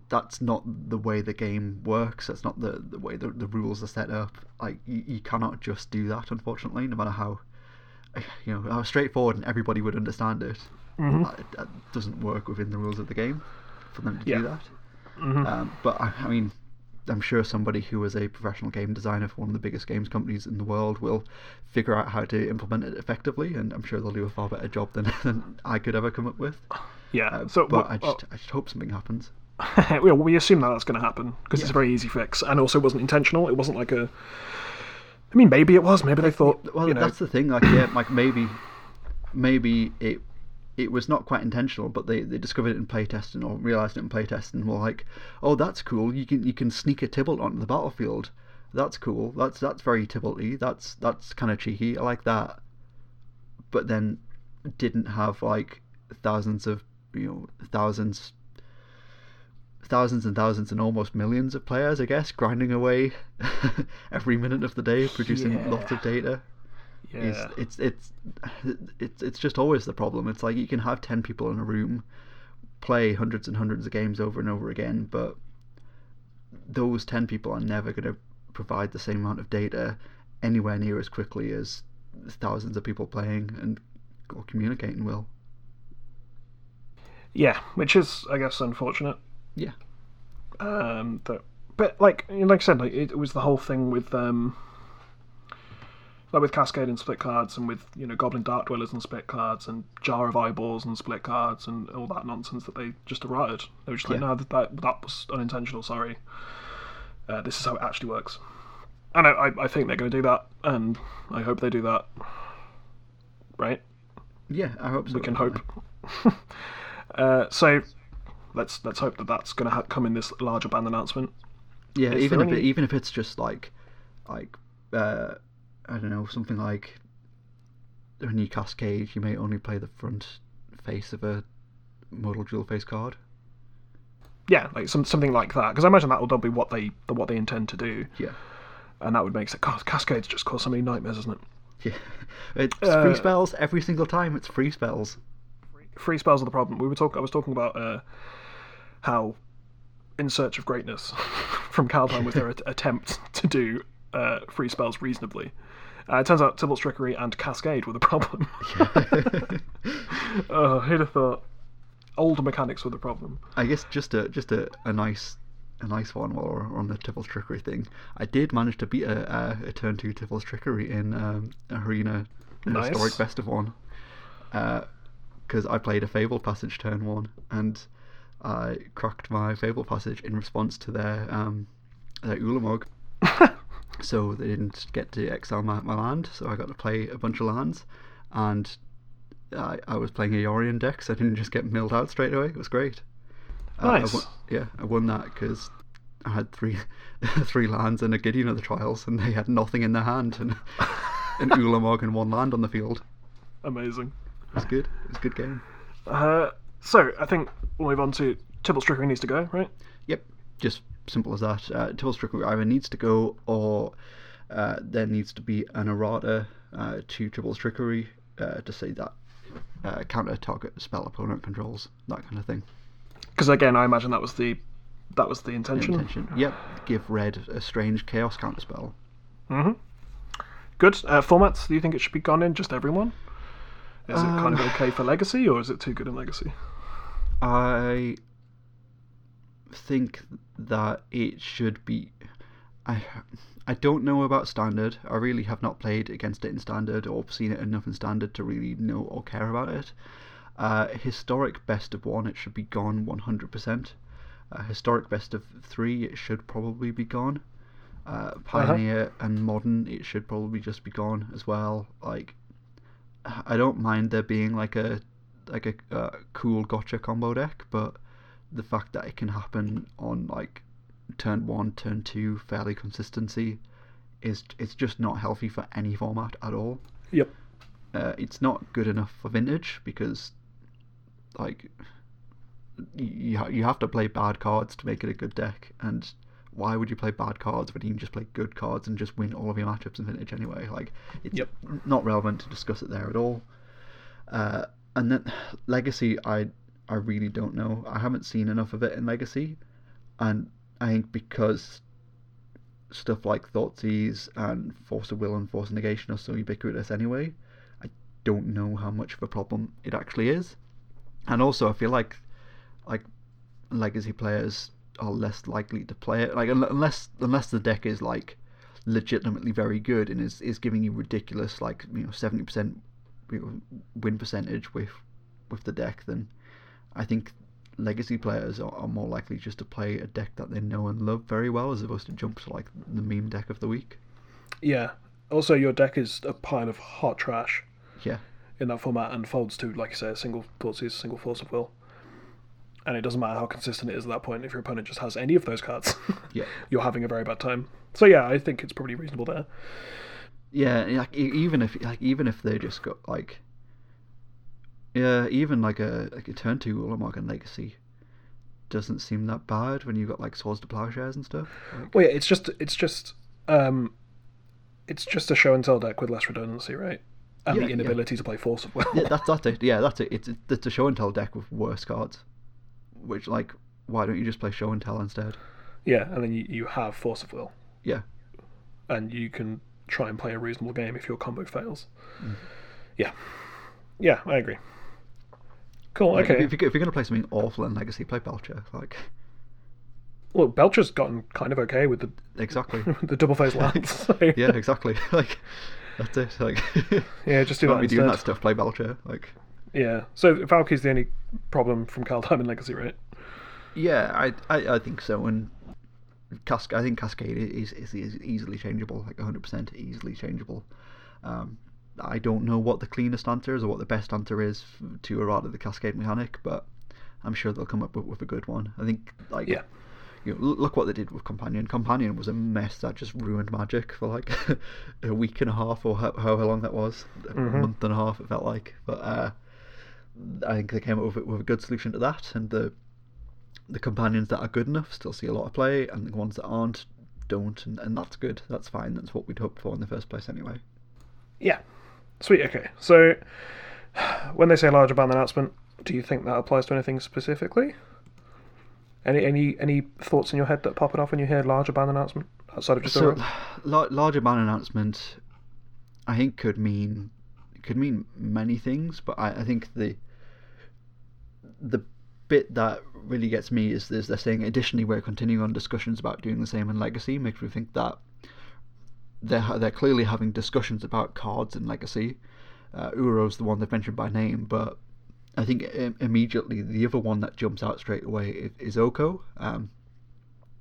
that's not the way the game works that's not the, the way the, the rules are set up like you, you cannot just do that unfortunately no matter how you know how straightforward and everybody would understand it Mhm. that, that doesn't work within the rules of the game for them to Yeah. do that Mhm. um, but I, I mean, I'm sure somebody who is a professional game designer for one of the biggest games companies in the world will figure out how to implement it effectively, and I'm sure they'll do a far better job than, than I could ever come up with. yeah. Uh, so, but what- I just, I just hope something happens. well, we assume that that's going to happen because it's a very easy fix, and also it wasn't intentional. It wasn't like a. I mean, maybe it was. Maybe they thought. Well, you know, that's the thing. Like, yeah, like maybe, maybe it it was not quite intentional, but they, they discovered it in playtesting or realized it in playtesting. and Were like, oh, that's cool. You can you can sneak a Tibalt onto the battlefield. That's cool. That's that's very Tybalty. That's that's kind of cheeky. I like that. But then didn't have like thousands of you know thousands thousands and thousands and almost millions of players, I guess, grinding away every minute of the day, producing lots of data. yeah. Is it's it's it's it's just always the problem. It's like you can have ten people in a room, play hundreds and hundreds of games over and over again, but those ten people are never going to provide the same amount of data anywhere near as quickly as thousands of people playing and or communicating will. Yeah, which is, I guess, unfortunate. Yeah. Um, that, but like, like I said, like it, was the whole thing with um, like with Cascade and split cards, and with you know Goblin Dark Dwellers and split cards, and Jar of Eyeballs and split cards, and all that nonsense that they just errated. They were just like, Yeah. no, that that, that was unintentional. Sorry. Uh, this is how it actually works. And I, I, I think they're going to do that, and I hope they do that. Right? Yeah, I hope so. we can hope. uh, so let's let's hope that that's going to ha- come in this larger band announcement. Yeah, Is even if it, even if it's just like, like, uh, I don't know, something like when you cascade, you may only play the front face of a modal dual face card. Yeah, like some something like that. Because I imagine that will be what they the, what they intend to do, Yeah, and that would make it. God, Cascades just cause so many nightmares, isn't it? yeah. It's Uh, free spells every single time. It's free spells. Free spells are the problem. We were talking. I was talking about uh, how In Search of Greatness from Kaldheim was their at- attempt to do uh, free spells reasonably. Uh, it turns out Tibalt's Trickery and Cascade were the problem. oh, who'd have thought? Old mechanics were the problem. I guess just a just a, a nice a nice one while we're on the Tibalt's trickery thing. I did manage to beat a, a, a turn two Tibalt's trickery in um, Arena a Nice. Historic Best of One. Because I played a Fable Passage turn one and I cracked my Fable Passage in response to their um, their Ulamog. so they didn't get to exile my, my land, so I got to play a bunch of lands and I, I was playing a Yorion deck, so I didn't just get milled out straight away. It was great. Uh, I Nice. won- yeah, I won that because I had three three lands and a Gideon of the Trials, and they had nothing in their hand, and an Ulamog and one land on the field. Amazing. Was good. It was a good game. Uh, so I think we'll move on to Tibalt Trickery needs to go, right? Yep, just simple as that. Uh, Tibalt Trickery either needs to go or uh, there needs to be an errata uh, to Tibalt's Trickery uh, to say that uh, counter target spell opponent controls, that kind of thing. Because again, I imagine that was the that was the intention. Intention. Yep, give red a strange chaos counter spell. hmm Good. Uh, formats, do you think it should be gone in just everyone? Is it kind of Um, okay for Legacy, or is it too good in Legacy? I think that it should be. I I don't know about standard. I really have not played against it in standard or seen it enough in standard to really know or care about it. Uh, historic best of one, it should be gone 100%. Uh, historic best of three, it should probably be gone. Uh, Pioneer and modern, it should probably just be gone as well. Like, I don't mind there being like a like a uh, cool gotcha combo deck, but the fact that it can happen on like turn one, turn two, fairly consistency is it's just not healthy for any format at all. Yep. Uh, it's not good enough for vintage because like you you have to play bad cards to make it a good deck, and why would you play bad cards when you can just play good cards and just win all of your matchups in vintage anyway? Like it's Yep. not relevant to discuss it there at all. Uh, and then legacy, I I really don't know. I haven't seen enough of it in legacy, and I think because stuff like Thoughtseize and Force of Will and Force of Negation are so ubiquitous anyway, I don't know how much of a problem it actually is. And also, I feel like like legacy players are less likely to play it. Like unless unless the deck is like legitimately very good and is, is giving you ridiculous like you know seventy percent win percentage with with the deck, then I think legacy players are, are more likely just to play a deck that they know and love very well as opposed to jump to like the meme deck of the week. Yeah. Also, your deck is a pile of hot trash Yeah. in that format and folds to, like you say, a single a single Force of Will. And it doesn't matter how consistent it is at that point. If your opponent just has any of those cards, Yeah. you're having a very bad time. So yeah, I think it's probably reasonable there. Yeah, like even if like even if they just got like yeah, even like a like a turn two Ulamog and Legacy doesn't seem that bad when you've got like swords to plowshares and stuff. Like, Well, yeah, it's just it's just um, it's just a show and tell deck with less redundancy, right? And Yeah, the yeah. inability to play Force of Will. yeah, that's that's it. Yeah, that's it. It's it's a show and tell deck with worse cards. Which like why don't you just play show and tell instead? yeah, and then you, you have Force of Will, Yeah. and you can try and play a reasonable game if your combo fails. Mm. Yeah, yeah, I agree. Cool. Like, okay. If, you, if you're gonna play something awful in Legacy, play Belcher. Like Well, Belcher's gotten kind of okay with the exactly. the double phase lands. So. yeah, exactly. Like that's it. Like Yeah, just do that be doing that stuff. Play Belcher. Like Yeah. So Valki's the only problem from Kaldheim Diamond Legacy, right? Yeah, I, I, I think so. And Cas- I think Cascade is, is, is easily changeable, like 100% easily changeable. Um, I don't know what the cleanest answer is or what the best answer is to errata the Cascade mechanic, but I'm sure they'll come up with, with a good one. I think, like, Yeah. you know, look what they did with Companion. Companion was a mess that just ruined Magic for like a week and a half or however long that was, a Mhm. month and a half it felt like. But uh, I think they came up with, with a good solution to that, and the the companions that are good enough still see a lot of play, and the ones that aren't don't, and, and that's good. That's fine. That's what we'd hoped for in the first place, anyway. Yeah. Sweet. Okay. So when they say larger ban announcement, do you think that applies to anything specifically? Any any any thoughts in your head that pop it off when you hear larger ban announcement outside of just So, la- larger ban announcement, I think could mean could mean many things, but I, I think the the bit that really gets me is, is they're saying additionally we're continuing on discussions about doing the same in Legacy. Makes me think that they're they're clearly having discussions about cards in Legacy. Uh, Uro's the one they've mentioned by name, but I think im- immediately the other one that jumps out straight away is, is Oko. Um,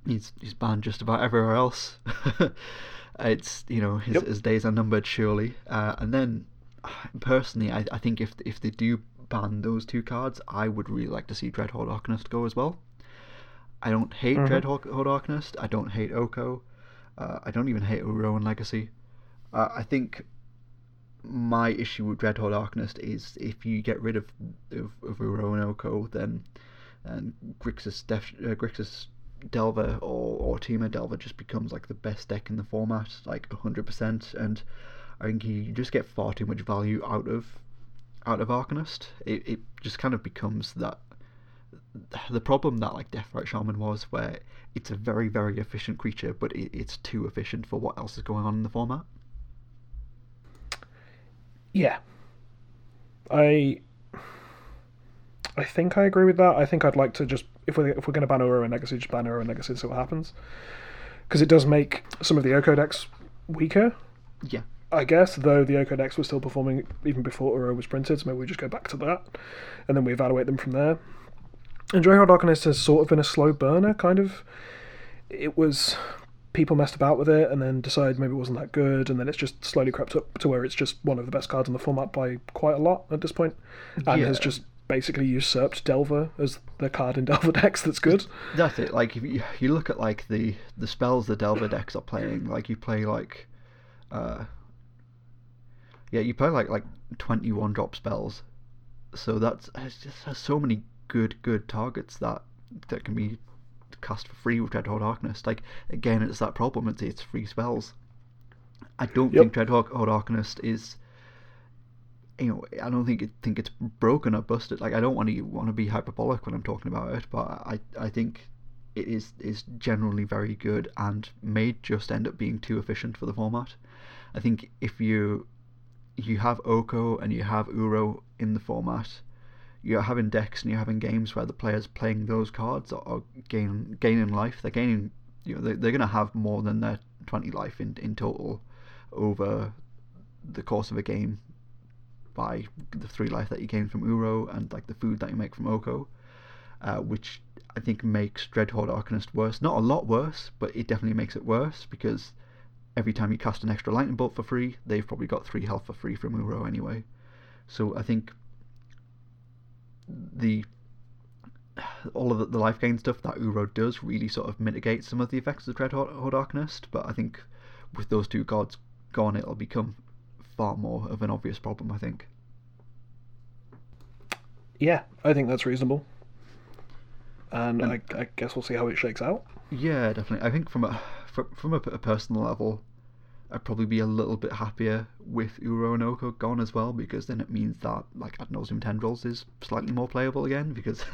he's he's banned just about everywhere else. it's you know his, Yep. his days are numbered surely. Uh, and then personally, I, I think if if they do ban those two cards, I would really like to see Dreadhorde Arcanist go as well. I don't hate Mhm. Dreadhorde Arcanist. I don't hate Oko. Uh, I don't even hate Uro and Legacy. Uh, I think my issue with Dreadhorde Arcanist is if you get rid of of, of Uro Oko, then and Grixis, Def, uh, Grixis Delver or, or Temur Delver just becomes like the best deck in the format, like 100%. And I think you just get far too much value out of out of Arcanist. It, it just kind of becomes that the problem that like Deathrite Shaman was, where it's a very very efficient creature, but it, it's too efficient for what else is going on in the format. Yeah, I I think I agree with that. I think I'd like to just if we're if we're going to ban Uro and Legacy, just ban Uro and Legacy and see what happens, because it does make some of the Oko decks weaker. Yeah. I guess, though the Oko decks were still performing even before Uro was printed, so maybe we just go back to that, and then we evaluate them from there. And Dreadhorde Arcanist has sort of been a slow burner, kind of. It was people messed about with it and then decided maybe it wasn't that good, and then it's just slowly crept up to where it's just one of the best cards in the format by quite a lot at this point, and Yeah. has just basically usurped Delver as the card in Delver decks that's good. That's it. Like if you, you look at like the the spells the Delver decks are playing, like you play like, uh, yeah, you play like like twenty one drop spells. So that's it's just has so many good good targets that that can be cast for free with Dreadhorde Arcanist. Like again, it's that problem. It's it's free spells. I don't Yep. think Dreadhorde Arcanist is. You know, I don't think it, think it's broken or busted. Like I don't want to want to be hyperbolic when I'm talking about it, but I I think it is is generally very good and may just end up being too efficient for the format. I think if you you have Oko and you have Uro in the format, you're having decks and you're having games where the players playing those cards are, are gain, gaining life. They're gaining, you know, they're, they're going to have more than their 20 life in, in total over the course of a game by the three life that you gain from Uro and like the food that you make from Oko, uh, which I think makes Dreadhorde Arcanist worse. Not a lot worse, but it definitely makes it worse because every time you cast an extra lightning bolt for free, they've probably got three health for free from Uro anyway. So I think the all of the, the life gain stuff that Uro does really sort of mitigate some of the effects of Dreadhorde Arcanist, but I think with those two gods gone, it'll become far more of an obvious problem. I think. Yeah, I think that's reasonable. And, And- I, I guess we'll see how it shakes out. Yeah, definitely. I think from a from, from a, a personal level, I'd probably be a little bit happier with Uro and Oko gone as well because then it means that like Ad nauseam tendrils is slightly more playable again because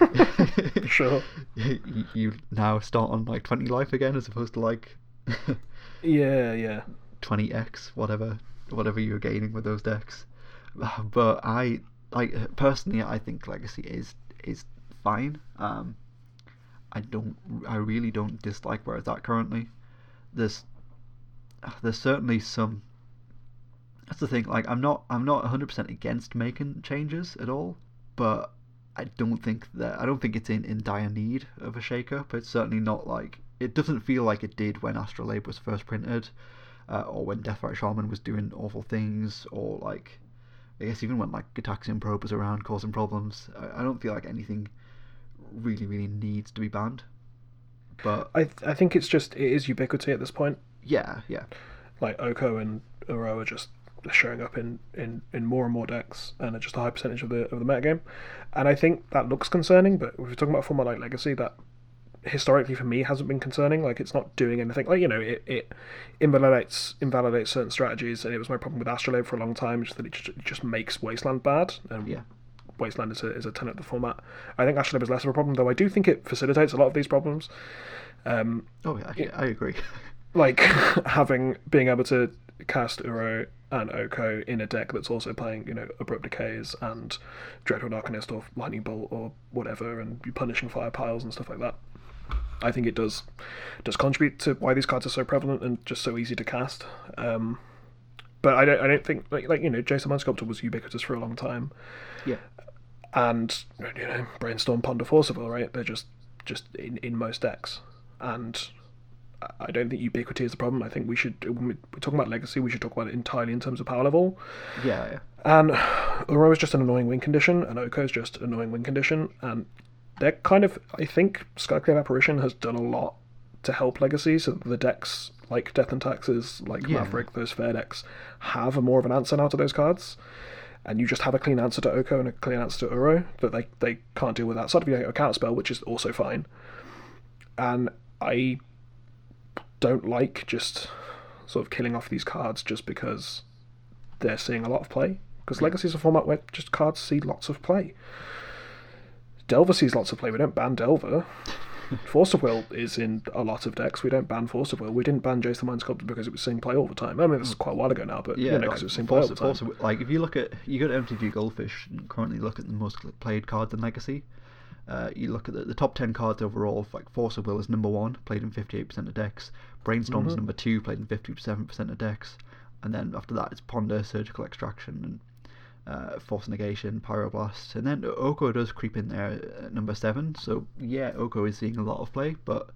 Sure. you, you now start on like twenty life again as opposed to like Yeah, yeah. twenty x whatever whatever you're gaining with those decks. But I like personally I think Legacy is is fine. Um, I don't I really don't dislike where it's at currently. There's there's certainly some that's the thing like i'm not i'm not 100% against making changes at all but i don't think that i don't think it's in, in dire need of a shake up it's certainly not like it doesn't feel like it did when astrolabe was first printed uh, or when deathrite shaman was doing awful things or like i guess even when like Gitaxian Probe was around causing problems. I, I don't feel like anything really really needs to be banned. But I, th- I think it's just, it is ubiquity at this point. Yeah yeah like Oko and Uro are just showing up in, in, in more and more decks and just a high percentage of the of the metagame. And I think that looks concerning, but if we're talking about a format like Legacy, that historically for me hasn't been concerning. Like it's not doing anything. Like you know, it, it invalidates invalidates certain strategies, and it was my problem with Astrolabe for a long time, just that it just, it just makes Wasteland bad. And Yeah. Wasteland is a, is a tenet of the format. I think Astrolabe is less of a problem, though I do think it facilitates a lot of these problems. Um, oh yeah i, I agree like having being able to cast Uro and Oko in a deck that's also playing, you know, Abrupt Decays and Dreadhorde Arcanist or Lightning Bolt or whatever, and you punishing fire piles and stuff like that. I think it does does contribute to why these cards are so prevalent and just so easy to cast. Um, but I don't I don't think like like you know Jace the Mind Sculptor was ubiquitous for a long time, yeah and you know Brainstorm Ponder Force of Will right they're just just in in most decks, and I don't think ubiquity is the problem. I think we should, when we- we're talking about legacy, we should talk about it entirely in terms of power level. yeah yeah And Uro is just an annoying win condition, and Oko is just an annoying win condition. And they're kind of, I think, Skyclave Apparition has done a lot to help Legacy, so the decks like Death and Taxes, like Yeah. Maverick, those fair decks, have a more of an answer now to those cards. And you just have a clean answer to Oko and a clean answer to Uro, but they, they can't deal with that. Side of you a counter spell, which is also fine. And I don't like just sort of killing off these cards just because they're seeing a lot of play. Because Legacy is a format where just cards see lots of play. Delver sees lots of play. We don't ban Delver. Force of Will is in a lot of decks. We don't ban Force of Will. We didn't ban Jace the Mind Sculptor because it was seeing play all the time. I mean, this is quite a while ago now, but Yeah, you know, like, because it was seeing play all the time. Force- like if you look at you go to MTG Goldfish and currently look at the most played cards in Legacy. Uh, you look at the, the top ten cards overall. Like Force of Will is number one, played in fifty eight percent of decks. Brainstorm is Mhm. number two, played in fifty seven percent of decks. And then after that, it's Ponder, Surgical Extraction, and uh, Force Negation, Pyroblast, and then Oko does creep in there at number seven. So yeah, Oko is seeing a lot of play, but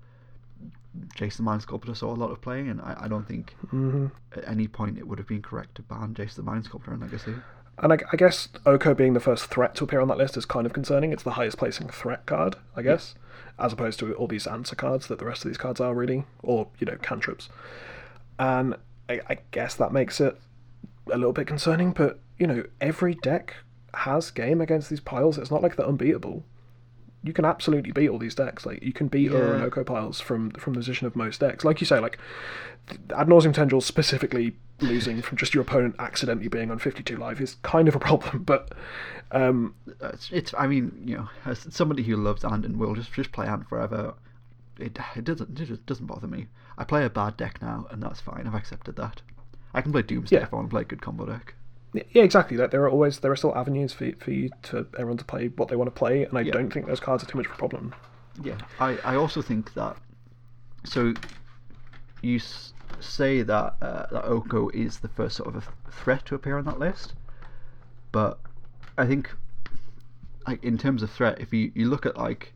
Jace the Mind Sculptor saw a lot of play, and I, I don't think hmm at any point it would have been correct to ban Jace the Mind Sculptor in Legacy. And I, I guess Oko being the first threat to appear on that list is kind of concerning. It's the highest placing threat card, I guess, as opposed to all these answer cards that the rest of these cards are really, or you know cantrips. And I, I guess that makes it a little bit concerning. But you know, every deck has game against these piles. It's not like they're unbeatable. You can absolutely beat all these decks. Like you can beat Yeah. Oko piles from from the position of most decks. Like you say, like ad nauseam tendrils specifically losing from just your opponent accidentally being on 52 live is kind of a problem but um It's, it's I mean, you know, as somebody who loves Ant and will just just play Ant forever, it it doesn't it just doesn't bother me. I play a bad deck now, and that's fine. I've accepted that. I can play Doomsday Yeah. if I want to play a good combo deck. Yeah exactly that there are always there are still avenues for, for you to everyone to play what they want to play and i Yeah. don't think those cards are too much of a problem Yeah, I, I also think that. So, you s- say that uh, that Oko is the first sort of a threat to appear on that list, but I think, like in terms of threat, if you, you look at like,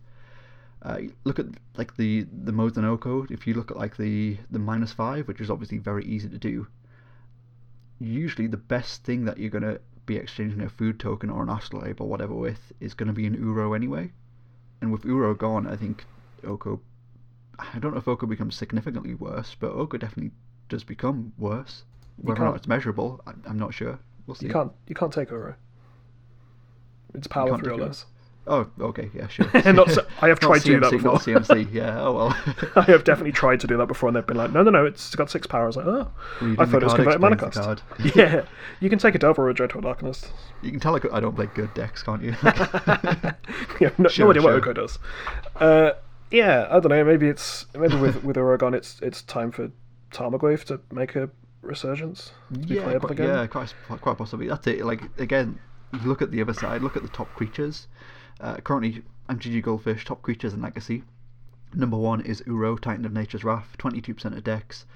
uh, look at like the the modes in Oko, if you look at like the the minus five, which is obviously very easy to do. Usually, the best thing that you're gonna be exchanging a food token or an astrolabe or whatever with is gonna be an Uro anyway. And with Uro gone, I think Oko. I don't know if Oko becomes significantly worse, but Oko definitely does become worse. Whether or not it's measurable, I'm, I'm not sure. We'll see. you can't you can't take Uro it's power three or less Oh, okay, yeah, sure. Not so- I have tried to do that CMC, Not before. CMC, yeah. Oh well. i have definitely tried to do that before and they've been like no no no it's got six powers. i like oh Reading i thought it was converted mana cost card. yeah you can take a delver or a Dreadhorde Arcanist You can tell I, I don't play good decks, can't you? yeah, no, Sure, no idea what sure. Oko does. Uh, yeah, I don't know. Maybe it's maybe with with Uro gone, it's it's time for Tarmogoyf to make a resurgence. Yeah, quite, yeah, quite, quite possibly. That's it. Like again, look at the other side. Look at the top creatures. Uh, currently, MTG Goldfish top creatures in Legacy. Number one is Uro, Titan of Nature's Wrath, twenty-two percent of decks.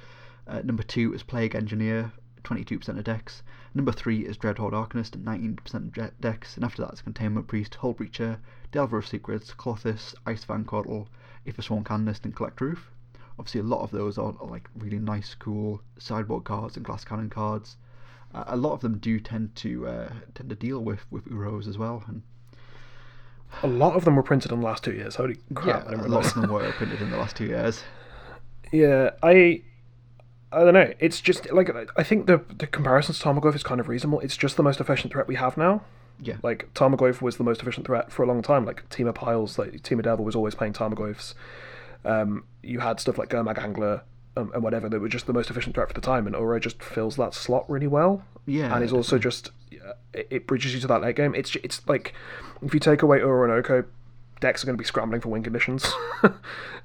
Uh, number two is Plague Engineer, twenty-two percent of decks. Number three is Dreadhorde Arcanist, nineteen percent of de- decks, and after that it's Containment Priest, Hullbreacher, Delver of Secrets, Klothys, Ice Van Coddle, Ethersworn Canonist, and Collector Ouphe. Obviously, a lot of those are, are like really nice, cool sideboard cards and glass cannon cards. Uh, a lot of them do tend to uh, tend to deal with with Uros as well, and A lot of them were printed in the last two years. Holy crap! I yeah, a lot of them were printed in the last two years. Yeah, I I don't know. It's just like I think the the comparison to Tarmogoyf is kind of reasonable. It's just the most efficient threat we have now. Yeah, Like Tarmogoyf was the most efficient threat for a long time. Like Temur Piles, like Temur Delver was always playing Tarmogoyfs. Um, you had stuff like Gurmag Angler um, and whatever that were just the most efficient threat for the time, and Uro just fills that slot really well. Yeah, and is also just uh, it, it bridges you to that late game. It's it's like if you take away Uro and Oko, decks are going to be scrambling for win conditions. uh,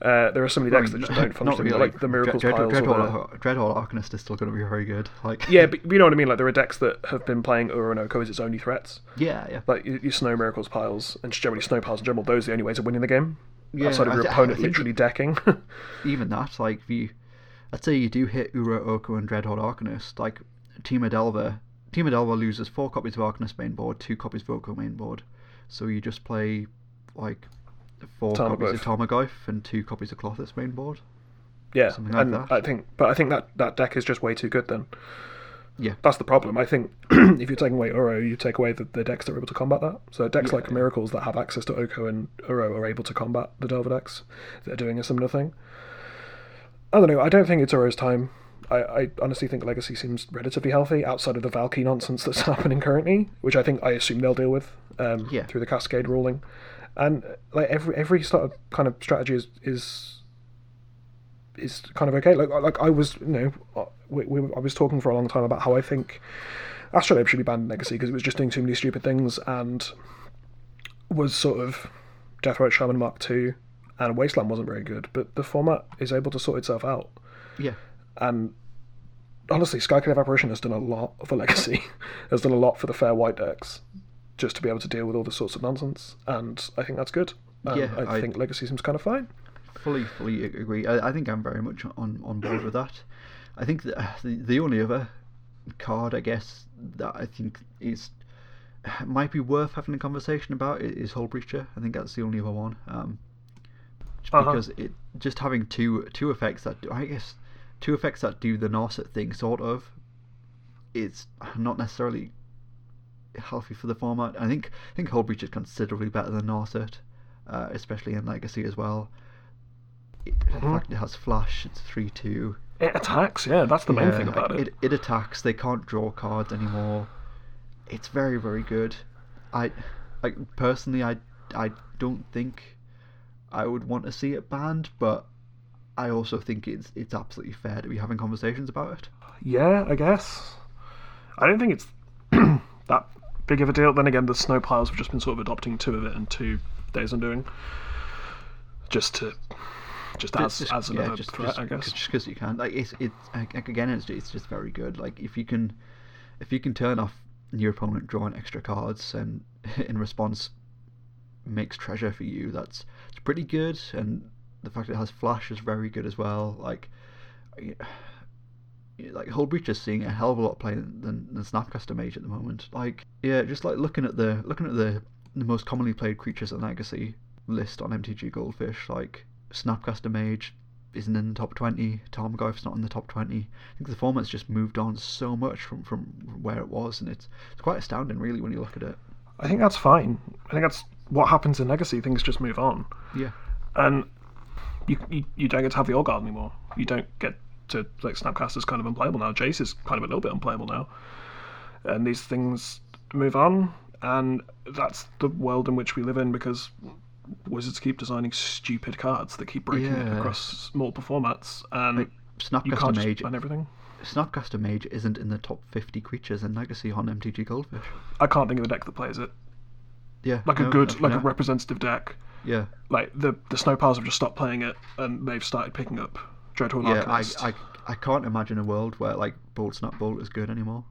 there are so many decks that just don't function. really. like the Miracles Dread, piles. Dread, Dreadhorde, Dreadhorde Arcanist is still going to be very good. Like yeah, but you know what I mean. Like there are decks that have been playing Uro and Oko as its only threats. yeah, yeah. Like your, your Snow Miracles piles and generally Snow piles in general. Those are the only ways of winning the game. Yeah, outside of your I opponent think literally decking. even that, like if you, let's say you do hit Uro, Oko, and Dreadhorde Arcanist, like Temur Delver, Temur Delver loses four copies of Arcanist main board, two copies of Oko main board, so you just play like four copies of Tarmogoyf and two copies of Klothys main board. yeah, Something like and that. I think, but I think that that deck is just way too good. Then Yeah, that's the problem. I think if you're taking away Uro, you take away the, the decks that are able to combat that. So decks Yeah, like yeah. Miracles that have access to Oko and Uro are able to combat the Delver decks that are doing a similar thing. I don't know. I don't think it's Uro's time. I, I honestly think Legacy seems relatively healthy outside of the Valki nonsense that's happening currently, which I think I assume they'll deal with um, Yeah. through the Cascade ruling. And like every every sort of kind of strategy is is is kind of okay. Like like I was you know uh, we, we, I was talking for a long time about how I think Astrolabe should be banned in Legacy because it was just doing too many stupid things and was sort of Death Deathrite Shaman Mark Two and Wasteland wasn't very good, but the format is able to sort itself out. Yeah. And honestly, Skyclave Apparition has done a lot for Legacy, has done a lot for the fair white decks, just to be able to deal with all this sorts of nonsense, and I think that's good. And Yeah, I, I- think Legacy seems kind of fine. fully fully agree. I, I think I'm very much on on board with that. I think that the the only other card I guess that I think is might be worth having a conversation about is Hullbreacher. I think that's the only other one. Um, Uh-huh. because it just having two two effects that I guess two effects that do the Narset thing sort of. It's not necessarily healthy for the format. I think I think Hull Breach is considerably better than Narset, uh, especially in Legacy as well. It, The Mhm. fact it has flash, it's three two. It attacks, yeah, that's the main Yeah, thing about like, it. it. It attacks. They can't draw cards anymore. It's very very good. I like personally I I don't think I would want to see it banned, but I also think it's it's absolutely fair to be having conversations about it. Yeah, I guess. I don't think it's that big of a deal. Then again, the snow piles have just been sort of adopting two of it and two days undoing, just to just as Just- as yeah, just, threat, just, I guess. Just because you can, like it's it's like, again, it's it's just very good. Like if you can, if you can turn off your opponent drawing extra cards and in response makes treasure for you, that's it's pretty good. And the fact that it has flash is very good as well. Like. Like Hull Breach is seeing a hell of a lot of play than, than Snapcaster Mage at the moment. Like yeah, just like looking at the looking at the the most commonly played creatures in Legacy list on MTG Goldfish, like Snapcaster Mage isn't in the top 20, Tarmogoyf's not in the top 20. I think the format's just moved on so much from, from where it was, and it's it's quite astounding, really, when you look at it. I think that's fine. I think that's what happens in Legacy. Things just move on, Yeah. and you you, you don't get to have the Orgard anymore. You don't get to like Snapcaster's kind of unplayable now. Jace is kind of a little bit unplayable now, and these things move on, and that's the world in which we live in because Wizards keep designing stupid cards that keep breaking it Yeah. across multiple formats, and Like, Snapcaster Mage, ban everything. Snapcaster Mage isn't in the top 50 creatures in Legacy on MTG Goldfish. I can't think of a deck that plays it Yeah. like a good, no, like a representative deck. Yeah. Like the the snow piles have just stopped playing it, and they've started picking up Dreadhorde Yeah, I, Arcanist. I, I can't imagine a world where, like, Bolt Snap Bolt is good anymore.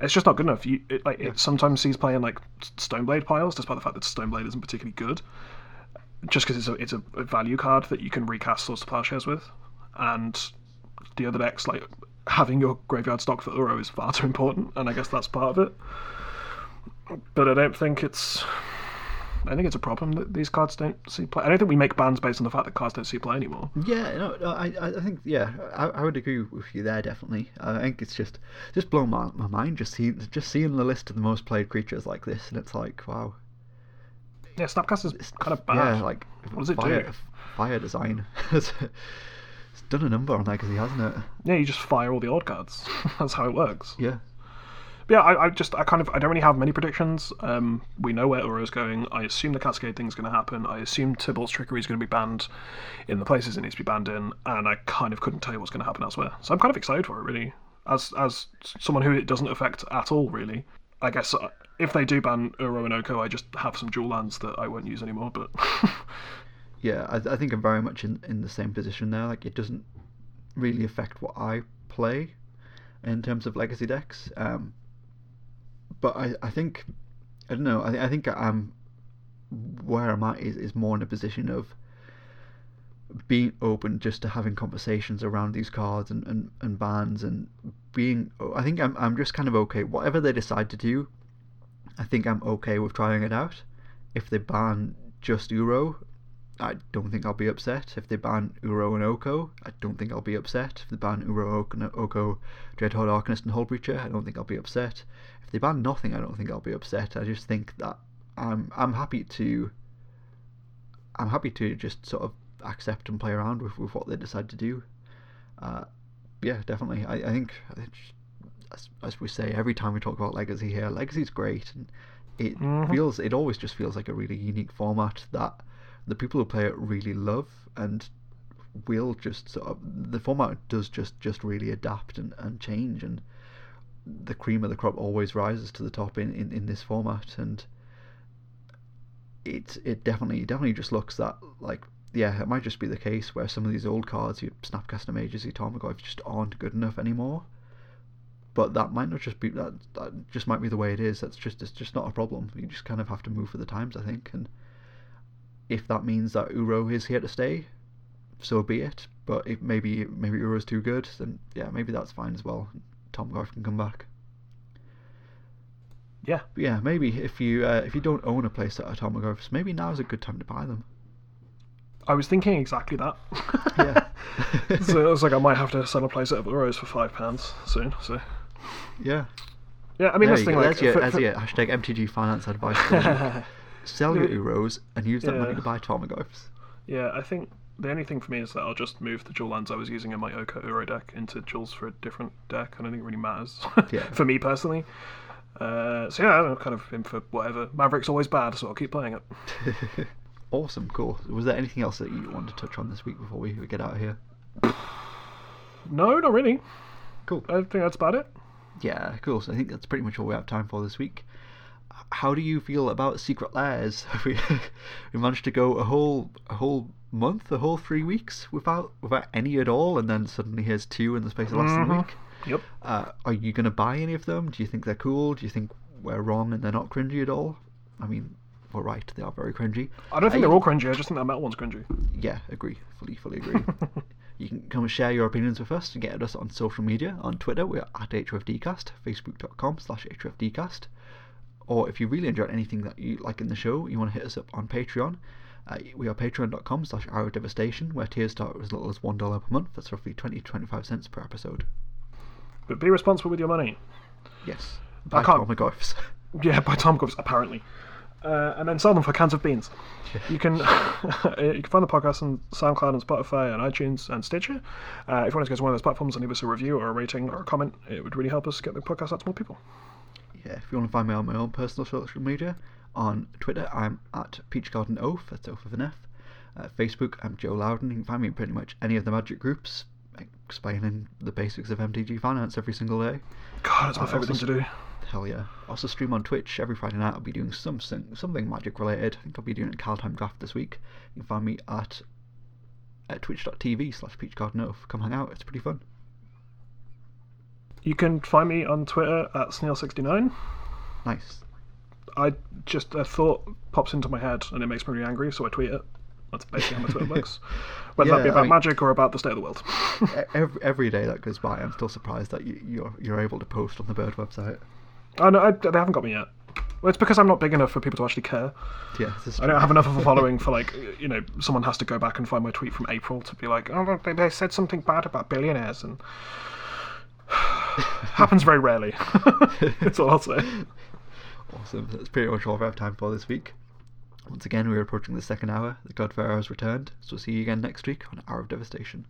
It's just not good enough. You it, like Yeah. it sometimes sees playing like Stoneblade piles, despite the fact that Stoneblade isn't particularly good. Just because it's a it's a, a value card that you can recast Swords to Plowshares with, and the other decks like having your graveyard stock for Uro is far too important, and I guess that's part of it. But I don't think it's. I think it's a problem that these cards don't see play. I don't think we make bans based on the fact that cards don't see play anymore. Yeah, no, I I think yeah, I, I would agree with you there definitely. I think it's just just blown my, my mind just seeing just seeing the list of the most played creatures like this, and it's like wow, Yeah, Snapcaster's it's kind of bad. Yeah, like What does it fire, do? Fire design. it's done a number on that because he hasn't it? Yeah, you just fire all the odd cards. That's how it works. Yeah, But yeah, I, I just I kind of I don't really have many predictions. Um, we know where Uro's going. I assume the Cascade thing's going to happen. I assume Tibalt's trickery is going to be banned in the places it needs to be banned in, and I kind of couldn't tell you what's going to happen elsewhere. So I'm kind of excited for it, really. As as someone who it doesn't affect at all, really. I guess uh, if they do ban Uro and Oko, I just have some dual lands that I won't use anymore. But yeah. I, I think I'm very much in in the same position there. Like it doesn't really affect what I play in terms of Legacy decks. Um, but I, I think I don't know. I, I think I'm where I'm at is, is more in a position of being open just to having conversations around these cards and, and, and bans and being I think I'm I'm just kind of okay. Whatever they decide to do, I think I'm okay with trying it out. If they ban just Uro, I don't think I'll be upset. If they ban Uro and Oko, I don't think I'll be upset. If they ban Uro, Oko Dreadhorde Arcanist and Hullbreacher, I don't think I'll be upset. If they ban nothing, I don't think I'll be upset. I just think that I'm I'm happy to I'm happy to just sort of accept and play around with, with what they decide to do. Uh, yeah, definitely. I, I think, as, as we say every time we talk about Legacy here, Legacy's great, and it Mhm. feels it always just feels like a really unique format that the people who play it really love, and will just sort of the format does just just really adapt and, and change, and the cream of the crop always rises to the top in, in, in this format, and it it definitely definitely just looks that like yeah it might just be the case where some of these old cards your Snapcaster Mages your Tarmogoyfs just aren't good enough anymore. But that might not just be that that just might be the way it is. That's just it's just not a problem. You just kind of have to move for the times I think and if that means that Uro is here to stay so be it. But if maybe maybe Uro's too good then yeah maybe that's fine as well Tom Garth can come back Yeah. but yeah, maybe if you uh, if you don't own a place playset of Tomogorphs, maybe now is a good time to buy them. I was thinking exactly that. Yeah. so it was like I might have to sell a playset of Uros for five pounds soon. So Yeah. yeah, I mean there that's the thing. Like, There's your, for- there's for- your hashtag MTG finance advice. for the week. Sell your Uros and use that money to buy Tomogorphs. Yeah, I think the only thing for me is that I'll just move the dual lands I was using in my Oko Uro deck into duals for a different deck. I don't think it really matters Yeah. for me personally. Uh, so yeah, I'm kind of in for whatever. Maverick's always bad, so I'll keep playing it. awesome, cool. Was there anything else that you wanted to touch on this week before we get out of here? No, not really. Cool. I think that's about it. Yeah, cool. So I think that's pretty much all we have time for this week. How do you feel about Secret Lairs? we we managed to go a whole a whole month, a whole three weeks without without any at all, and then suddenly here's two in the space of less than a Mhm. week. Yep. Uh, are you going to buy any of them? Do you think they're cool? Do you think we're wrong and they're not cringy at all? I mean, we're right. They are very cringy. I don't think Uh, they're all cringy. I just think that metal one's cringy. Yeah, agree. Fully, fully agree. you can come and share your opinions with us and get at us on social media. On Twitter, we're at HFDcast, facebook.com slash HFDcast. Or if you really enjoyed anything that you like in the show, you want to hit us up on Patreon. Uh, we are patreon.com slash hour of devastation, where tiers start as little as $1 per month. That's roughly 20 to 25 cents per episode. But be responsible with your money. Yes. I can't- Tom Tomogorphs. Yeah, by Tom Gloves, apparently. Uh, and then sell them for cans of beans. You can you can find the podcast on SoundCloud and Spotify and iTunes and Stitcher. Uh, if you want to go to one of those platforms and leave us a review or a rating or a comment, it would really help us get the podcast out to more people. Yeah, if you want to find me on my own personal social media, on Twitter I'm at PeachGardenOaf, that's Oaf with an F. Uh, Facebook I'm Joe Loudon. You can find me in pretty much any of the magic groups, explaining the basics of MTG finance every single day. God, that's my Uh, favourite thing to do. Hell yeah. Also stream on Twitch every Friday night. I'll be doing something something magic related. I think I'll be doing a Kaldheim draft this week. You can find me at at twitch.tv slash peachgardenoaf. Come hang out, it's pretty fun. You can find me on Twitter at Snail69. Nice. I just a thought pops into my head and it makes me really angry, so I tweet it. That's basically how my Twitter works. Whether that be Yeah, I about mean- magic or about the state of the world. Every, every day that goes by, I'm still surprised that you, you're you're able to post on the Bird website. I know I, they haven't got me yet. Well, it's because I'm not big enough for people to actually care. Yeah, I don't have enough of a following for like you know someone has to go back and find my tweet from April to be like oh they, they said something bad about billionaires and happens very rarely. That's all I'll say. Awesome. That's pretty much all we have time for this week. Once again, we're approaching the second hour. The Godfarer has returned, so we'll see you again next week on Hour of Devastation.